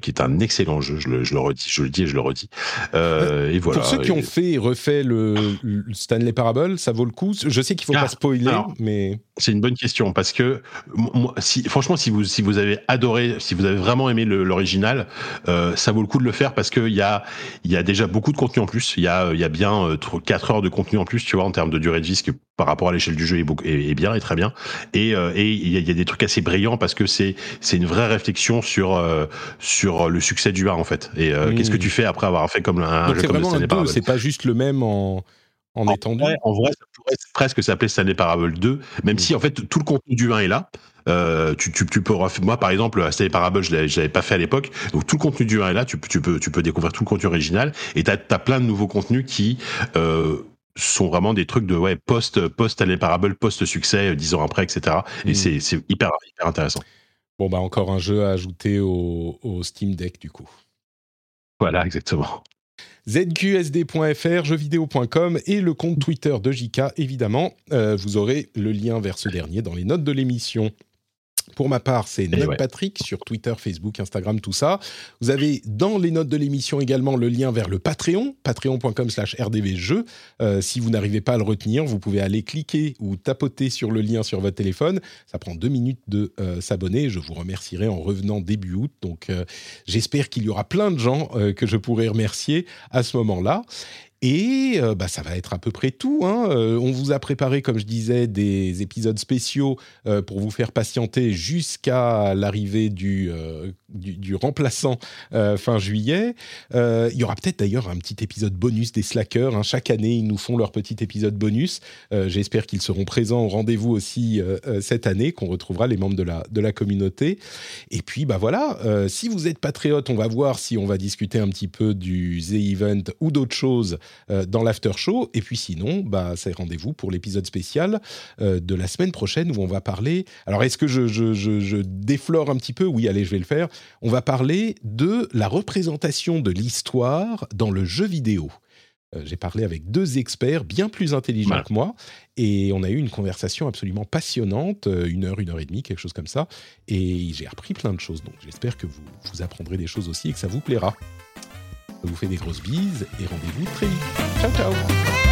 qui est un excellent jeu, je le, je le redis, je le dis et je le redis. et voilà ceux qui ont fait et refait le, Stanley Parable, ça vaut le coup. Je sais qu'il faut pas ah, spoiler, mais c'est une bonne question parce que moi, si, franchement, si vous si vous avez adoré, si vous avez vraiment aimé l'original, euh, ça vaut le coup de le faire parce que il y a il y a déjà beaucoup de contenu en plus. Il y a il y a bien euh, 4 heures de contenu en plus, tu vois, en termes de durée de vie, ce que par rapport à l'échelle du jeu est, est, bien et très bien. Et euh, et il y, a, y, a, des trucs assez brillants parce que c'est c'est une vraie réflexion sur euh, sur le succès du 1 en fait. Et qu'est-ce que tu fais après avoir fait comme un jeu comme C'est pas juste le même en en, en vrai, ça pourrait presque s'appeler Stanley Parable 2, même si en fait tout le contenu du 1 est là. Euh, tu, tu, tu, peux moi par exemple Stanley Parable je l'avais pas fait à l'époque. Donc tout le contenu du 1 est là. Tu, tu peux tu peux découvrir tout le contenu original. Et t'as as plein de nouveaux contenus qui euh, sont vraiment des trucs de ouais post post Stanley Parable post succès euh, dix ans après etc et mm. c'est c'est hyper hyper intéressant. Bon bah encore un jeu à ajouter au, au Steam Deck du coup. Voilà exactement zqsd.fr, jeuxvideo.com et le compte Twitter de JK, évidemment. Euh, vous aurez le lien vers ce dernier dans les notes de l'émission. Pour ma part, c'est Note Patrick sur Twitter, Facebook, Instagram, tout ça. Vous avez dans les notes de l'émission également le lien vers le Patreon, patreon.com slash rdvjeux. Euh, si vous n'arrivez pas à le retenir, vous pouvez aller cliquer ou tapoter sur le lien sur votre téléphone. Ça prend deux minutes de euh, s'abonner. Je vous remercierai en revenant début août. Donc euh, j'espère qu'il y aura plein de gens que je pourrai remercier à ce moment-là. Et euh, bah, ça va être à peu près tout. Hein. Euh, on vous a préparé, comme je disais, des épisodes spéciaux euh, pour vous faire patienter jusqu'à l'arrivée du, du, remplaçant fin juillet. il y aura peut-être d'ailleurs un petit épisode bonus des Slackers. Hein. Chaque année, ils nous font leur petit épisode bonus. J'espère qu'ils seront présents au rendez-vous aussi cette année, qu'on retrouvera les membres de la, de la communauté. Et puis, bah voilà, si vous êtes patriote, on va voir si on va discuter un petit peu du The Event ou d'autres choses dans l'after show. Et puis sinon, bah, c'est rendez-vous pour l'épisode spécial euh, de la semaine prochaine où on va parler. Alors, est-ce que je, je, déflore un petit peu? Oui, allez, je vais le faire. On va parler de la représentation de l'histoire dans le jeu vidéo. Euh, j'ai parlé avec deux experts bien plus intelligents que moi et on a eu une conversation absolument passionnante, une heure, une heure et demie, quelque chose comme ça. Et j'ai appris plein de choses. Donc j'espère que vous, vous apprendrez des choses aussi et que ça vous plaira. Vous fais des grosses bises et rendez-vous très vite. Ciao, ciao